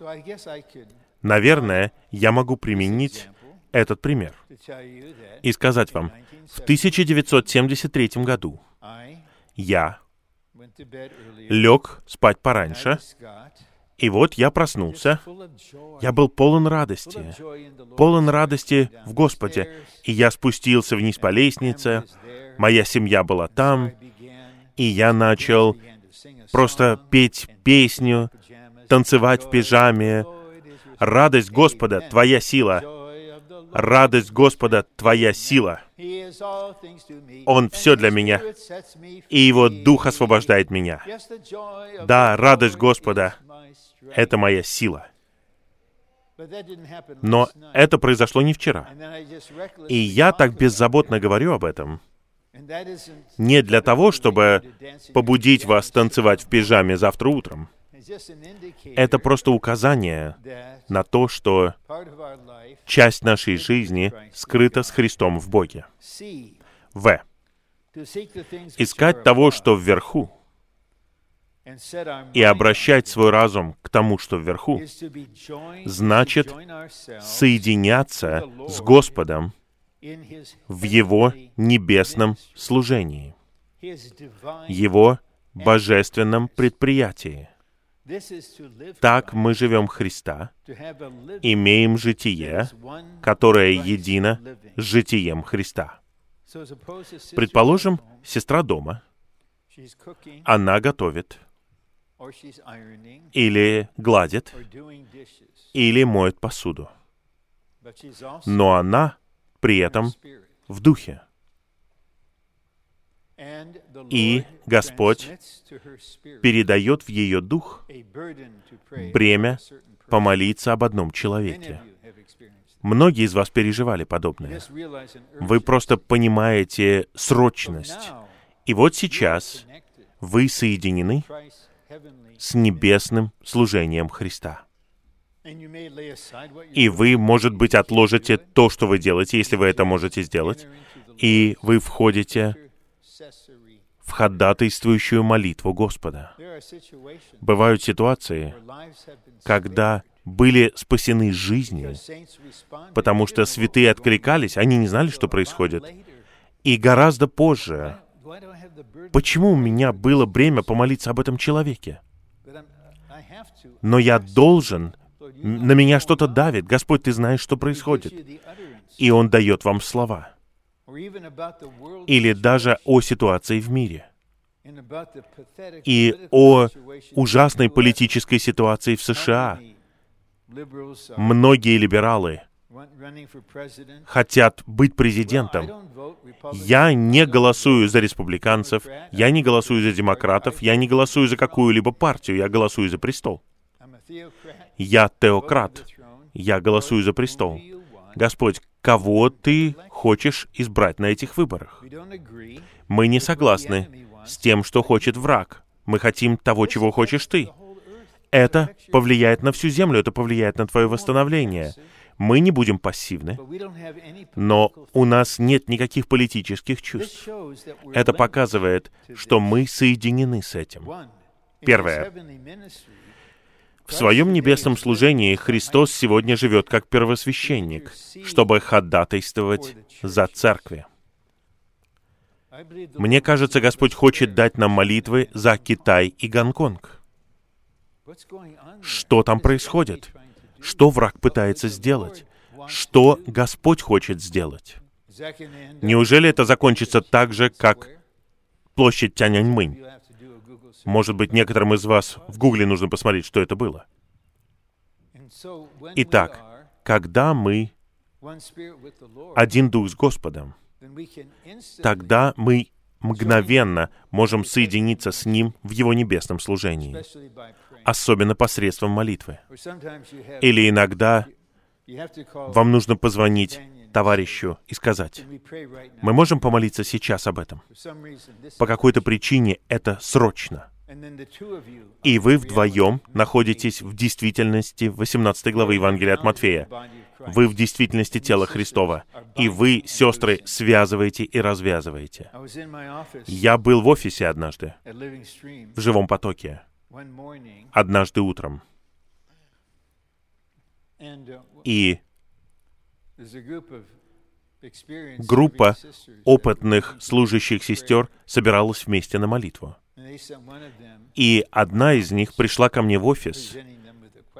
Наверное, я могу применить этот пример и сказать вам, в 1973 году я лег спать пораньше, и вот я проснулся. Я был полон радости, полон радости в Господе. И я спустился вниз по лестнице, моя семья была там, и я начал просто петь песню, танцевать в пижаме. Радость Господа, Твоя сила. Радость Господа, Твоя сила. Он все для меня, и Его Дух освобождает меня. Да, радость Господа — это моя сила. Но это произошло не вчера. И я так беззаботно говорю об этом, не для того, чтобы побудить вас танцевать в пижаме завтра утром. Это просто указание на то, что часть нашей жизни скрыта с Христом в Боге. В. Искать того, что вверху, и обращать свой разум к тому, что вверху, значит соединяться с Господом в Его небесном служении, Его божественном предприятии. Так мы живем Христа, имеем житие, которое едино с житием Христа. Предположим, сестра дома, она готовит, или гладит, или моет посуду. но она при этом в духе. И Господь передает в ее дух бремя помолиться об одном человеке. Многие из вас переживали подобное. Вы просто понимаете срочность. И вот сейчас вы соединены с небесным служением Христа. И вы, может быть, отложите то, что вы делаете, если вы это можете сделать, и вы входите в ходатайствующую молитву Господа. Бывают ситуации, когда были спасены жизни, потому что святые откликались, они не знали, что происходит. И гораздо позже, почему у меня было бремя помолиться об этом человеке? Но я должен, на меня что-то давит. Господь, ты знаешь, что происходит. И Он дает вам слова или даже о ситуации в мире и о ужасной политической ситуации в США. Многие либералы хотят быть президентом. Я не голосую за республиканцев, я не голосую за демократов, я не голосую за какую-либо партию, я голосую за престол. Я теократ, я голосую за престол. Господь, кого ты хочешь избрать на этих выборах? Мы не согласны с тем, что хочет враг. Мы хотим того, чего хочешь ты. Это повлияет на всю землю, это повлияет на твое восстановление. Мы не будем пассивны, но у нас нет никаких политических чувств. Это показывает, что мы соединены с этим. Первое. В своем небесном служении Христос сегодня живет как первосвященник, чтобы ходатайствовать за церкви. Мне кажется, Господь хочет дать нам молитвы за Китай и Гонконг. Что там происходит? Что враг пытается сделать? Что Господь хочет сделать? Неужели это закончится так же, как площадь Тяньаньмынь? Может быть, некоторым из вас в Гугле нужно посмотреть, что это было. Итак, когда мы один дух с Господом, тогда мы мгновенно можем соединиться с Ним в Его небесном служении, особенно посредством молитвы. Или иногда вам нужно позвонить товарищу и сказать, мы можем помолиться сейчас об этом. По какой-то причине это срочно. И вы вдвоем находитесь в действительности 18 главы Евангелия от Матфея. Вы в действительности тела Христова. И вы, сестры, связываете и развязываете. Я был в офисе однажды, в живом потоке, однажды утром. И группа опытных служащих сестер собиралась вместе на молитву. И одна из них пришла ко мне в офис,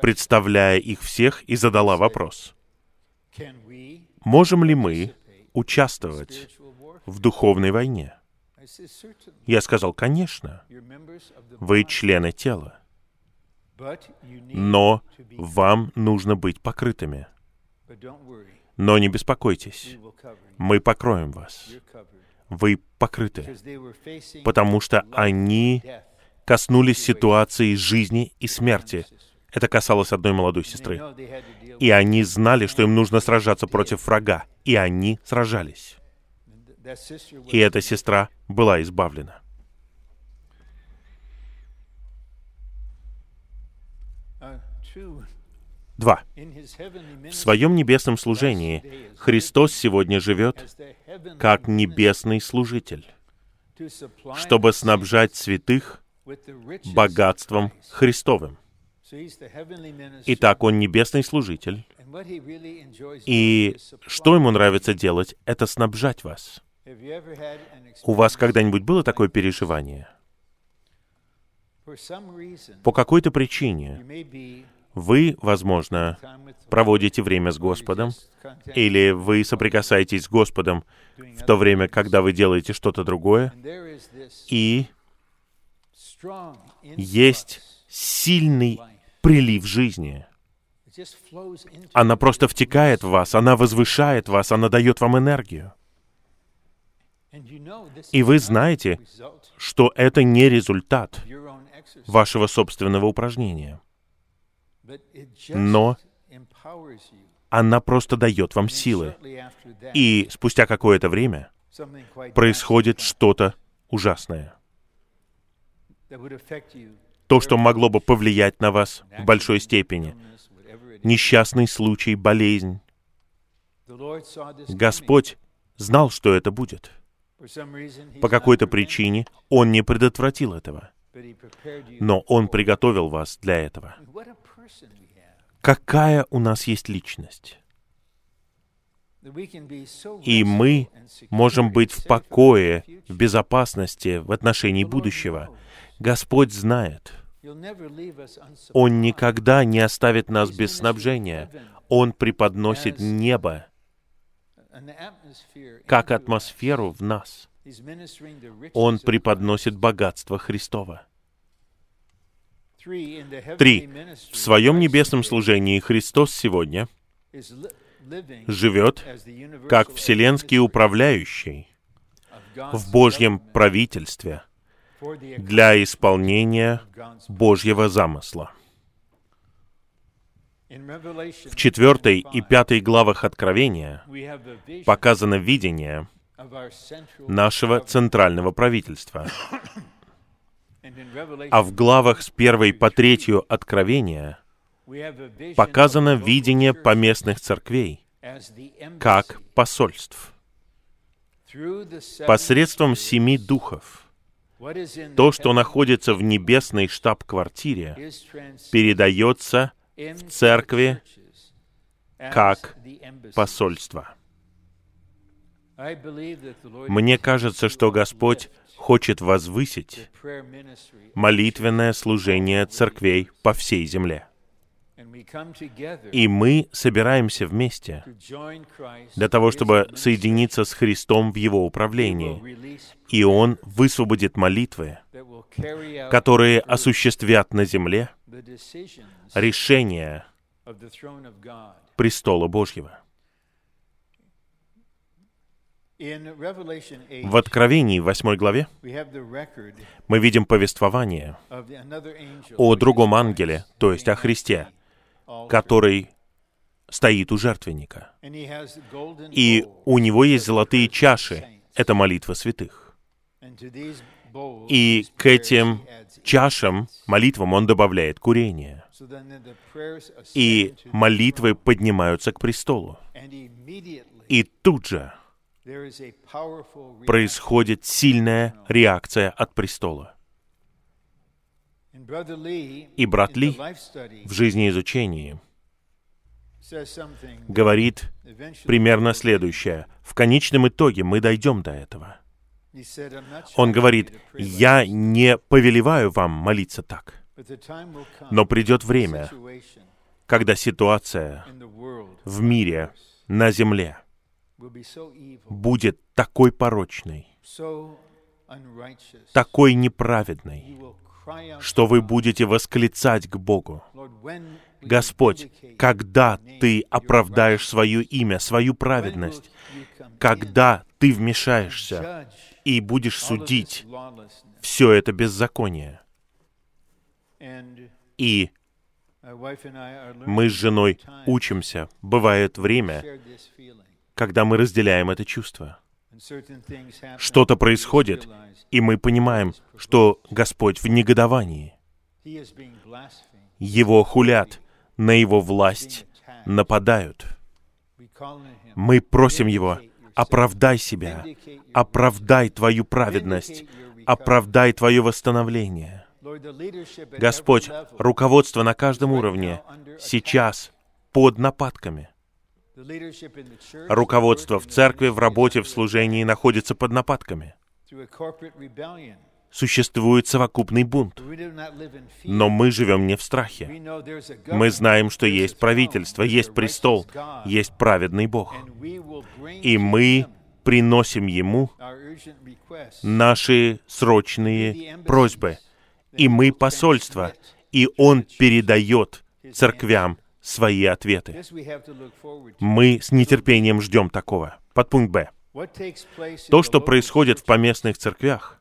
представляя их всех, и задала вопрос. Можем ли мы участвовать в духовной войне? Я сказал, конечно, вы члены тела, но вам нужно быть покрытыми. Но не беспокойтесь, мы покроем вас вы покрыты, потому что они коснулись ситуации жизни и смерти. Это касалось одной молодой сестры. И они знали, что им нужно сражаться против врага. И они сражались. И эта сестра была избавлена. Два. В своем небесном служении Христос сегодня живет как небесный служитель, чтобы снабжать святых богатством Христовым. Итак, Он небесный служитель, и что Ему нравится делать, это снабжать вас. У вас когда-нибудь было такое переживание? По какой-то причине вы, возможно, проводите время с Господом, или вы соприкасаетесь с Господом в то время, когда вы делаете что-то другое, и есть сильный прилив жизни. Она просто втекает в вас, она возвышает вас, она дает вам энергию. И вы знаете, что это не результат вашего собственного упражнения. Но она просто дает вам силы. И спустя какое-то время происходит что-то ужасное. То, что могло бы повлиять на вас в большой степени. Несчастный случай, болезнь. Господь знал, что это будет. По какой-то причине Он не предотвратил этого. Но Он приготовил вас для этого. Какая у нас есть личность? И мы можем быть в покое, в безопасности в отношении будущего. Господь знает. Он никогда не оставит нас без снабжения. Он преподносит небо как атмосферу в нас. Он преподносит богатство Христова. Три. В своем небесном служении Христос сегодня живет как вселенский управляющий в Божьем правительстве для исполнения Божьего замысла. В четвертой и пятой главах Откровения показано видение нашего центрального правительства. (coughs) А в главах с первой по третью Откровения показано видение поместных церквей как посольств. Посредством семи духов то, что находится в небесной штаб-квартире, передается в церкви как посольство. Мне кажется, что Господь хочет возвысить молитвенное служение церквей по всей земле. И мы собираемся вместе для того, чтобы соединиться с Христом в Его управлении. И Он высвободит молитвы, которые осуществят на земле решение престола Божьего. В Откровении, в 8 главе, мы видим повествование о другом ангеле, то есть о Христе, который стоит у жертвенника. И у него есть золотые чаши. Это молитва святых. И к этим чашам, молитвам он добавляет курение. И молитвы поднимаются к престолу. И тут же происходит сильная реакция от престола. И брат Ли в жизни изучении говорит примерно следующее. В конечном итоге мы дойдем до этого. Он говорит, я не повелеваю вам молиться так, но придет время, когда ситуация в мире, на земле, будет такой порочной, такой неправедной, что вы будете восклицать к Богу. Господь, когда Ты оправдаешь свое имя, свою праведность, когда Ты вмешаешься и будешь судить все это беззаконие. И мы с женой учимся. Бывает время, когда мы разделяем это чувство. Что-то происходит, и мы понимаем, что Господь в негодовании. Его хулят, на Его власть нападают. Мы просим Его, оправдай себя, оправдай Твою праведность, оправдай Твое восстановление. Господь, руководство на каждом уровне сейчас под нападками. Руководство в церкви, в работе, в служении находится под нападками. Существует совокупный бунт. Но мы живем не в страхе. Мы знаем, что есть правительство, есть престол, есть праведный Бог. И мы приносим Ему наши срочные просьбы. И мы посольство. И Он передает церквям свои ответы. Мы с нетерпением ждем такого. Подпункт Б. То, что происходит в поместных церквях,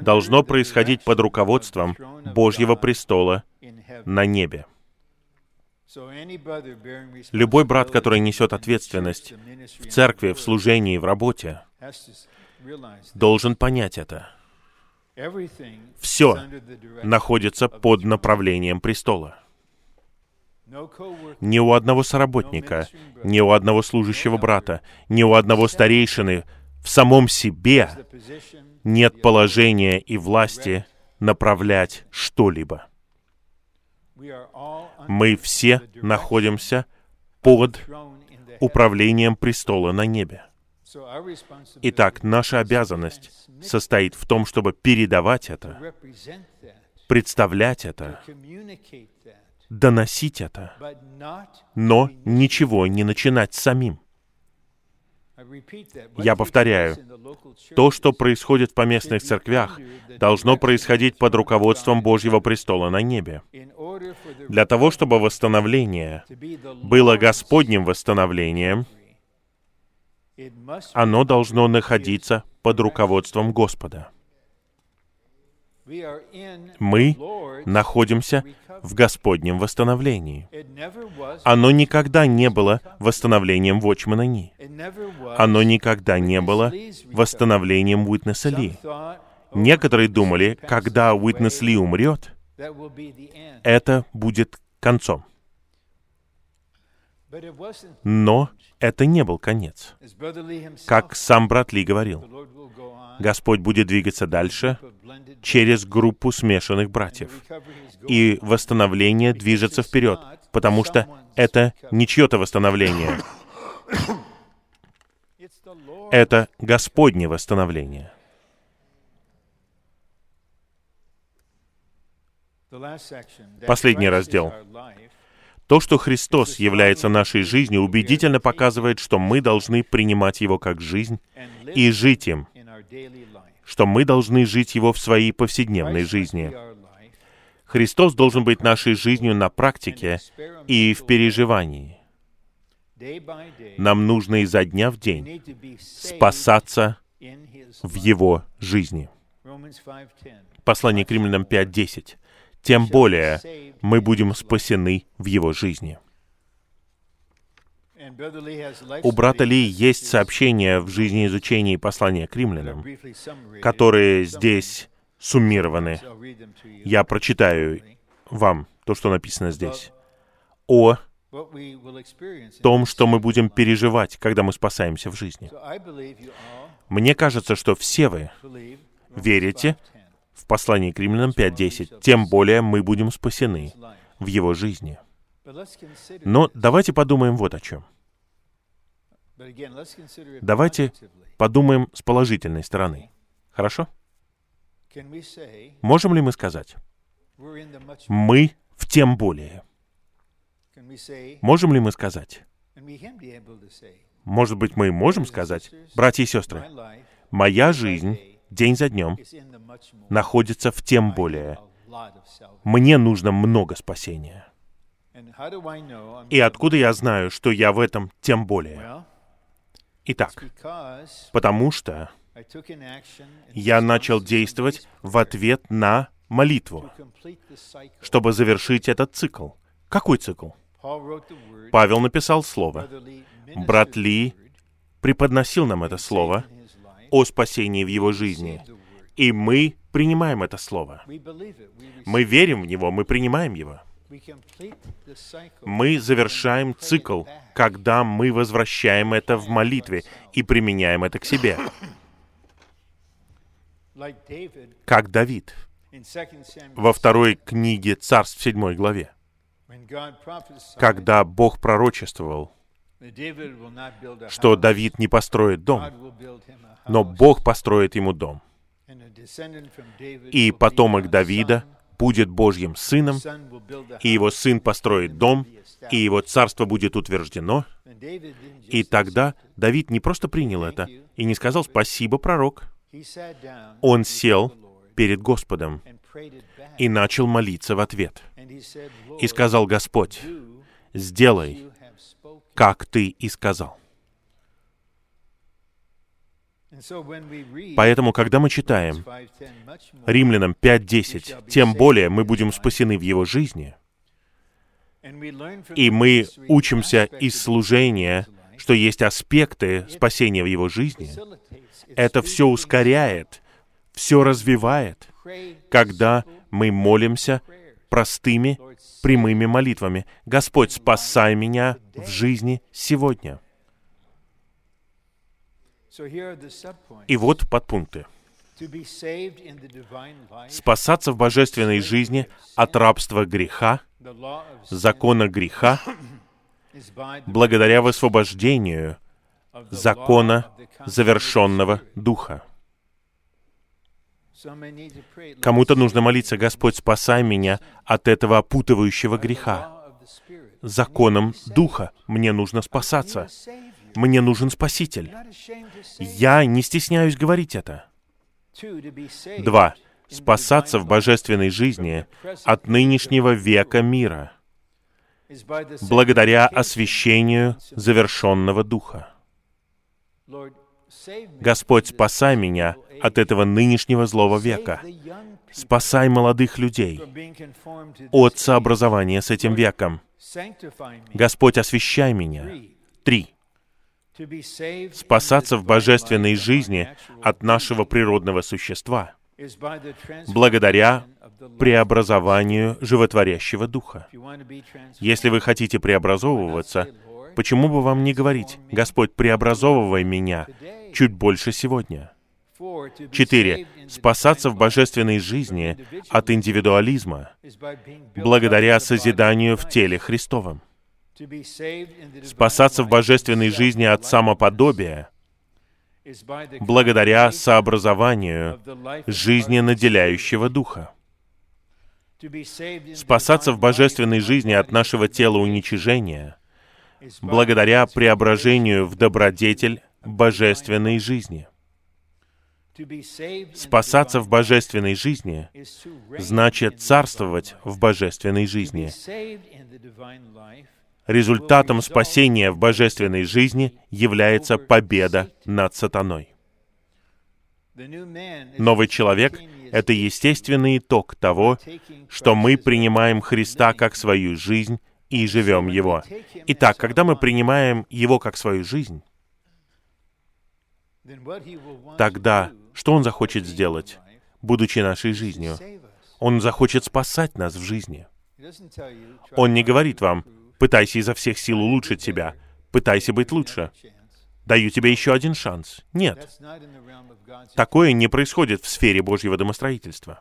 должно происходить под руководством Божьего престола на небе. Любой брат, который несет ответственность в церкви, в служении, в работе, должен понять это. Все находится под направлением престола. Ни у одного соработника, ни у одного служащего брата, ни у одного старейшины в самом себе нет положения и власти направлять что-либо. Мы все находимся под управлением престола на небе. Итак, наша обязанность состоит в том, чтобы передавать это, представлять это, доносить это, но ничего не начинать самим. Я повторяю, то, что происходит в поместных церквях, должно происходить под руководством Божьего престола на небе. Для того, чтобы восстановление было Господним восстановлением, оно должно находиться под руководством Господа. Мы находимся в Господнем восстановлении. Оно никогда не было восстановлением Вочмана Ни. Оно никогда не было восстановлением Уитнеса Ли. Некоторые думали, когда Уитнес Ли умрет, это будет концом. Но это не был конец. Как сам брат Ли говорил, Господь будет двигаться дальше через группу смешанных братьев. И восстановление движется вперед, потому что это не чье-то восстановление. Это Господне восстановление. Последний раздел. То, что Христос является нашей жизнью, убедительно показывает, что мы должны принимать Его как жизнь и жить им, что мы должны жить Его в своей повседневной жизни. Христос должен быть нашей жизнью на практике и в переживании. Нам нужно изо дня в день спасаться в Его жизни. Послание к римлянам 5.10 тем более мы будем спасены в его жизни. У брата Ли есть сообщения в жизни изучения послания к римлянам, которые здесь суммированы. Я прочитаю вам то, что написано здесь. О том, что мы будем переживать, когда мы спасаемся в жизни. Мне кажется, что все вы верите в послании к римлянам 5.10, тем более мы будем спасены в его жизни. Но давайте подумаем вот о чем. Давайте подумаем с положительной стороны. Хорошо? Можем ли мы сказать, мы в тем более? Можем ли мы сказать? Может быть, мы можем сказать, братья и сестры, моя жизнь день за днем находится в тем более. Мне нужно много спасения. И откуда я знаю, что я в этом тем более? Итак, потому что я начал действовать в ответ на молитву, чтобы завершить этот цикл. Какой цикл? Павел написал слово. Брат Ли преподносил нам это слово о спасении в его жизни. И мы принимаем это слово. Мы верим в него, мы принимаем его. Мы завершаем цикл, когда мы возвращаем это в молитве и применяем это к себе. Как Давид во второй книге Царств в седьмой главе, когда Бог пророчествовал, что Давид не построит дом, но Бог построит ему дом. И потомок Давида будет Божьим сыном, и его сын построит дом, и его царство будет утверждено. И тогда Давид не просто принял это и не сказал «спасибо, пророк». Он сел перед Господом и начал молиться в ответ. И сказал «Господь, сделай, как ты и сказал. Поэтому, когда мы читаем Римлянам 5.10, тем более мы будем спасены в его жизни, и мы учимся из служения, что есть аспекты спасения в его жизни, это все ускоряет, все развивает, когда мы молимся простыми, прямыми молитвами. Господь, спасай меня в жизни сегодня. И вот подпункты. Спасаться в божественной жизни от рабства греха, закона греха, (clears throat) благодаря высвобождению закона завершенного Духа. Кому-то нужно молиться, Господь, спасай меня от этого опутывающего греха. Законом Духа мне нужно спасаться. Мне нужен Спаситель. Я не стесняюсь говорить это. Два. Спасаться в божественной жизни от нынешнего века мира благодаря освящению завершенного Духа. Господь, спасай меня от этого нынешнего злого века. Спасай молодых людей от сообразования с этим веком. Господь, освящай меня. Три. Спасаться в божественной жизни от нашего природного существа благодаря преобразованию животворящего духа. Если вы хотите преобразовываться, почему бы вам не говорить, «Господь, преобразовывай меня чуть больше сегодня»? Четыре. Спасаться в божественной жизни от индивидуализма благодаря созиданию в теле Христовом. Спасаться в божественной жизни от самоподобия благодаря сообразованию жизни наделяющего Духа. Спасаться в божественной жизни от нашего тела уничижения благодаря преображению в добродетель божественной жизни. Спасаться в божественной жизни значит царствовать в божественной жизни. Результатом спасения в божественной жизни является победа над сатаной. Новый человек — это естественный итог того, что мы принимаем Христа как свою жизнь и живем Его. Итак, когда мы принимаем Его как свою жизнь, тогда что Он захочет сделать, будучи нашей жизнью? Он захочет спасать нас в жизни. Он не говорит вам, Пытайся изо всех сил улучшить себя. Пытайся быть лучше. Даю тебе еще один шанс. Нет. Такое не происходит в сфере Божьего домостроительства.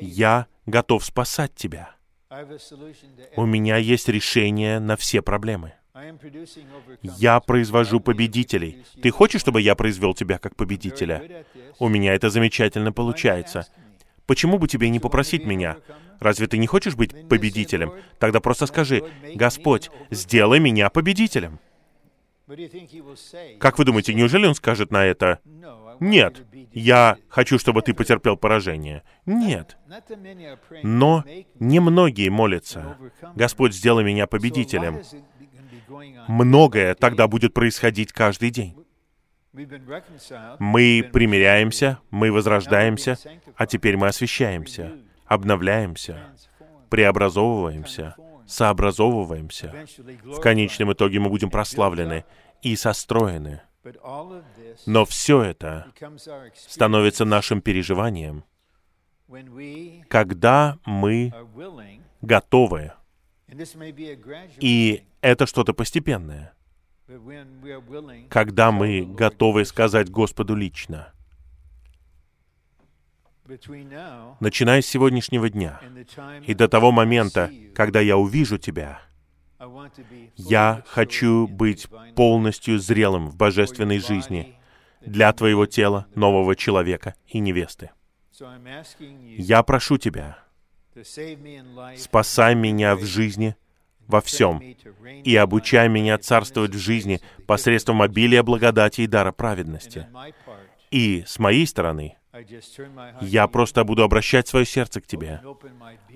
Я готов спасать тебя. У меня есть решение на все проблемы. Я произвожу победителей. Ты хочешь, чтобы я произвел тебя как победителя? У меня это замечательно получается. Почему бы тебе не попросить меня? Разве ты не хочешь быть победителем? Тогда просто скажи, Господь, сделай меня победителем. Как вы думаете, неужели он скажет на это? Нет, я хочу, чтобы ты потерпел поражение. Нет. Но немногие молятся. Господь, сделай меня победителем. Многое тогда будет происходить каждый день. Мы примиряемся, мы возрождаемся, а теперь мы освещаемся, обновляемся, преобразовываемся, сообразовываемся. В конечном итоге мы будем прославлены и состроены. Но все это становится нашим переживанием, когда мы готовы. И это что-то постепенное когда мы готовы сказать Господу лично, начиная с сегодняшнего дня и до того момента, когда я увижу Тебя, я хочу быть полностью зрелым в божественной жизни для Твоего тела, нового человека и невесты. Я прошу Тебя, спасай меня в жизни во всем и обучай меня царствовать в жизни посредством обилия благодати и дара праведности. И с моей стороны Я просто буду обращать свое сердце к Тебе,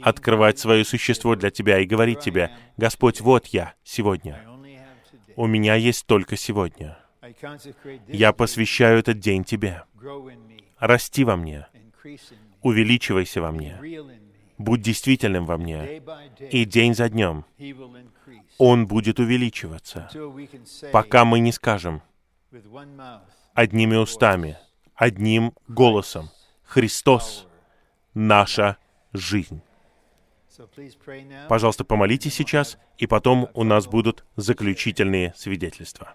открывать свое существо для Тебя и говорить Тебе, «Господь, вот я сегодня. У меня есть только сегодня. Я посвящаю этот день Тебе. Расти во мне, увеличивайся во мне, будь действительным во мне, и день за днем Он будет увеличиваться, пока мы не скажем одними устами, одним голосом, «Христос — наша жизнь». Пожалуйста, помолитесь сейчас, и потом у нас будут заключительные свидетельства.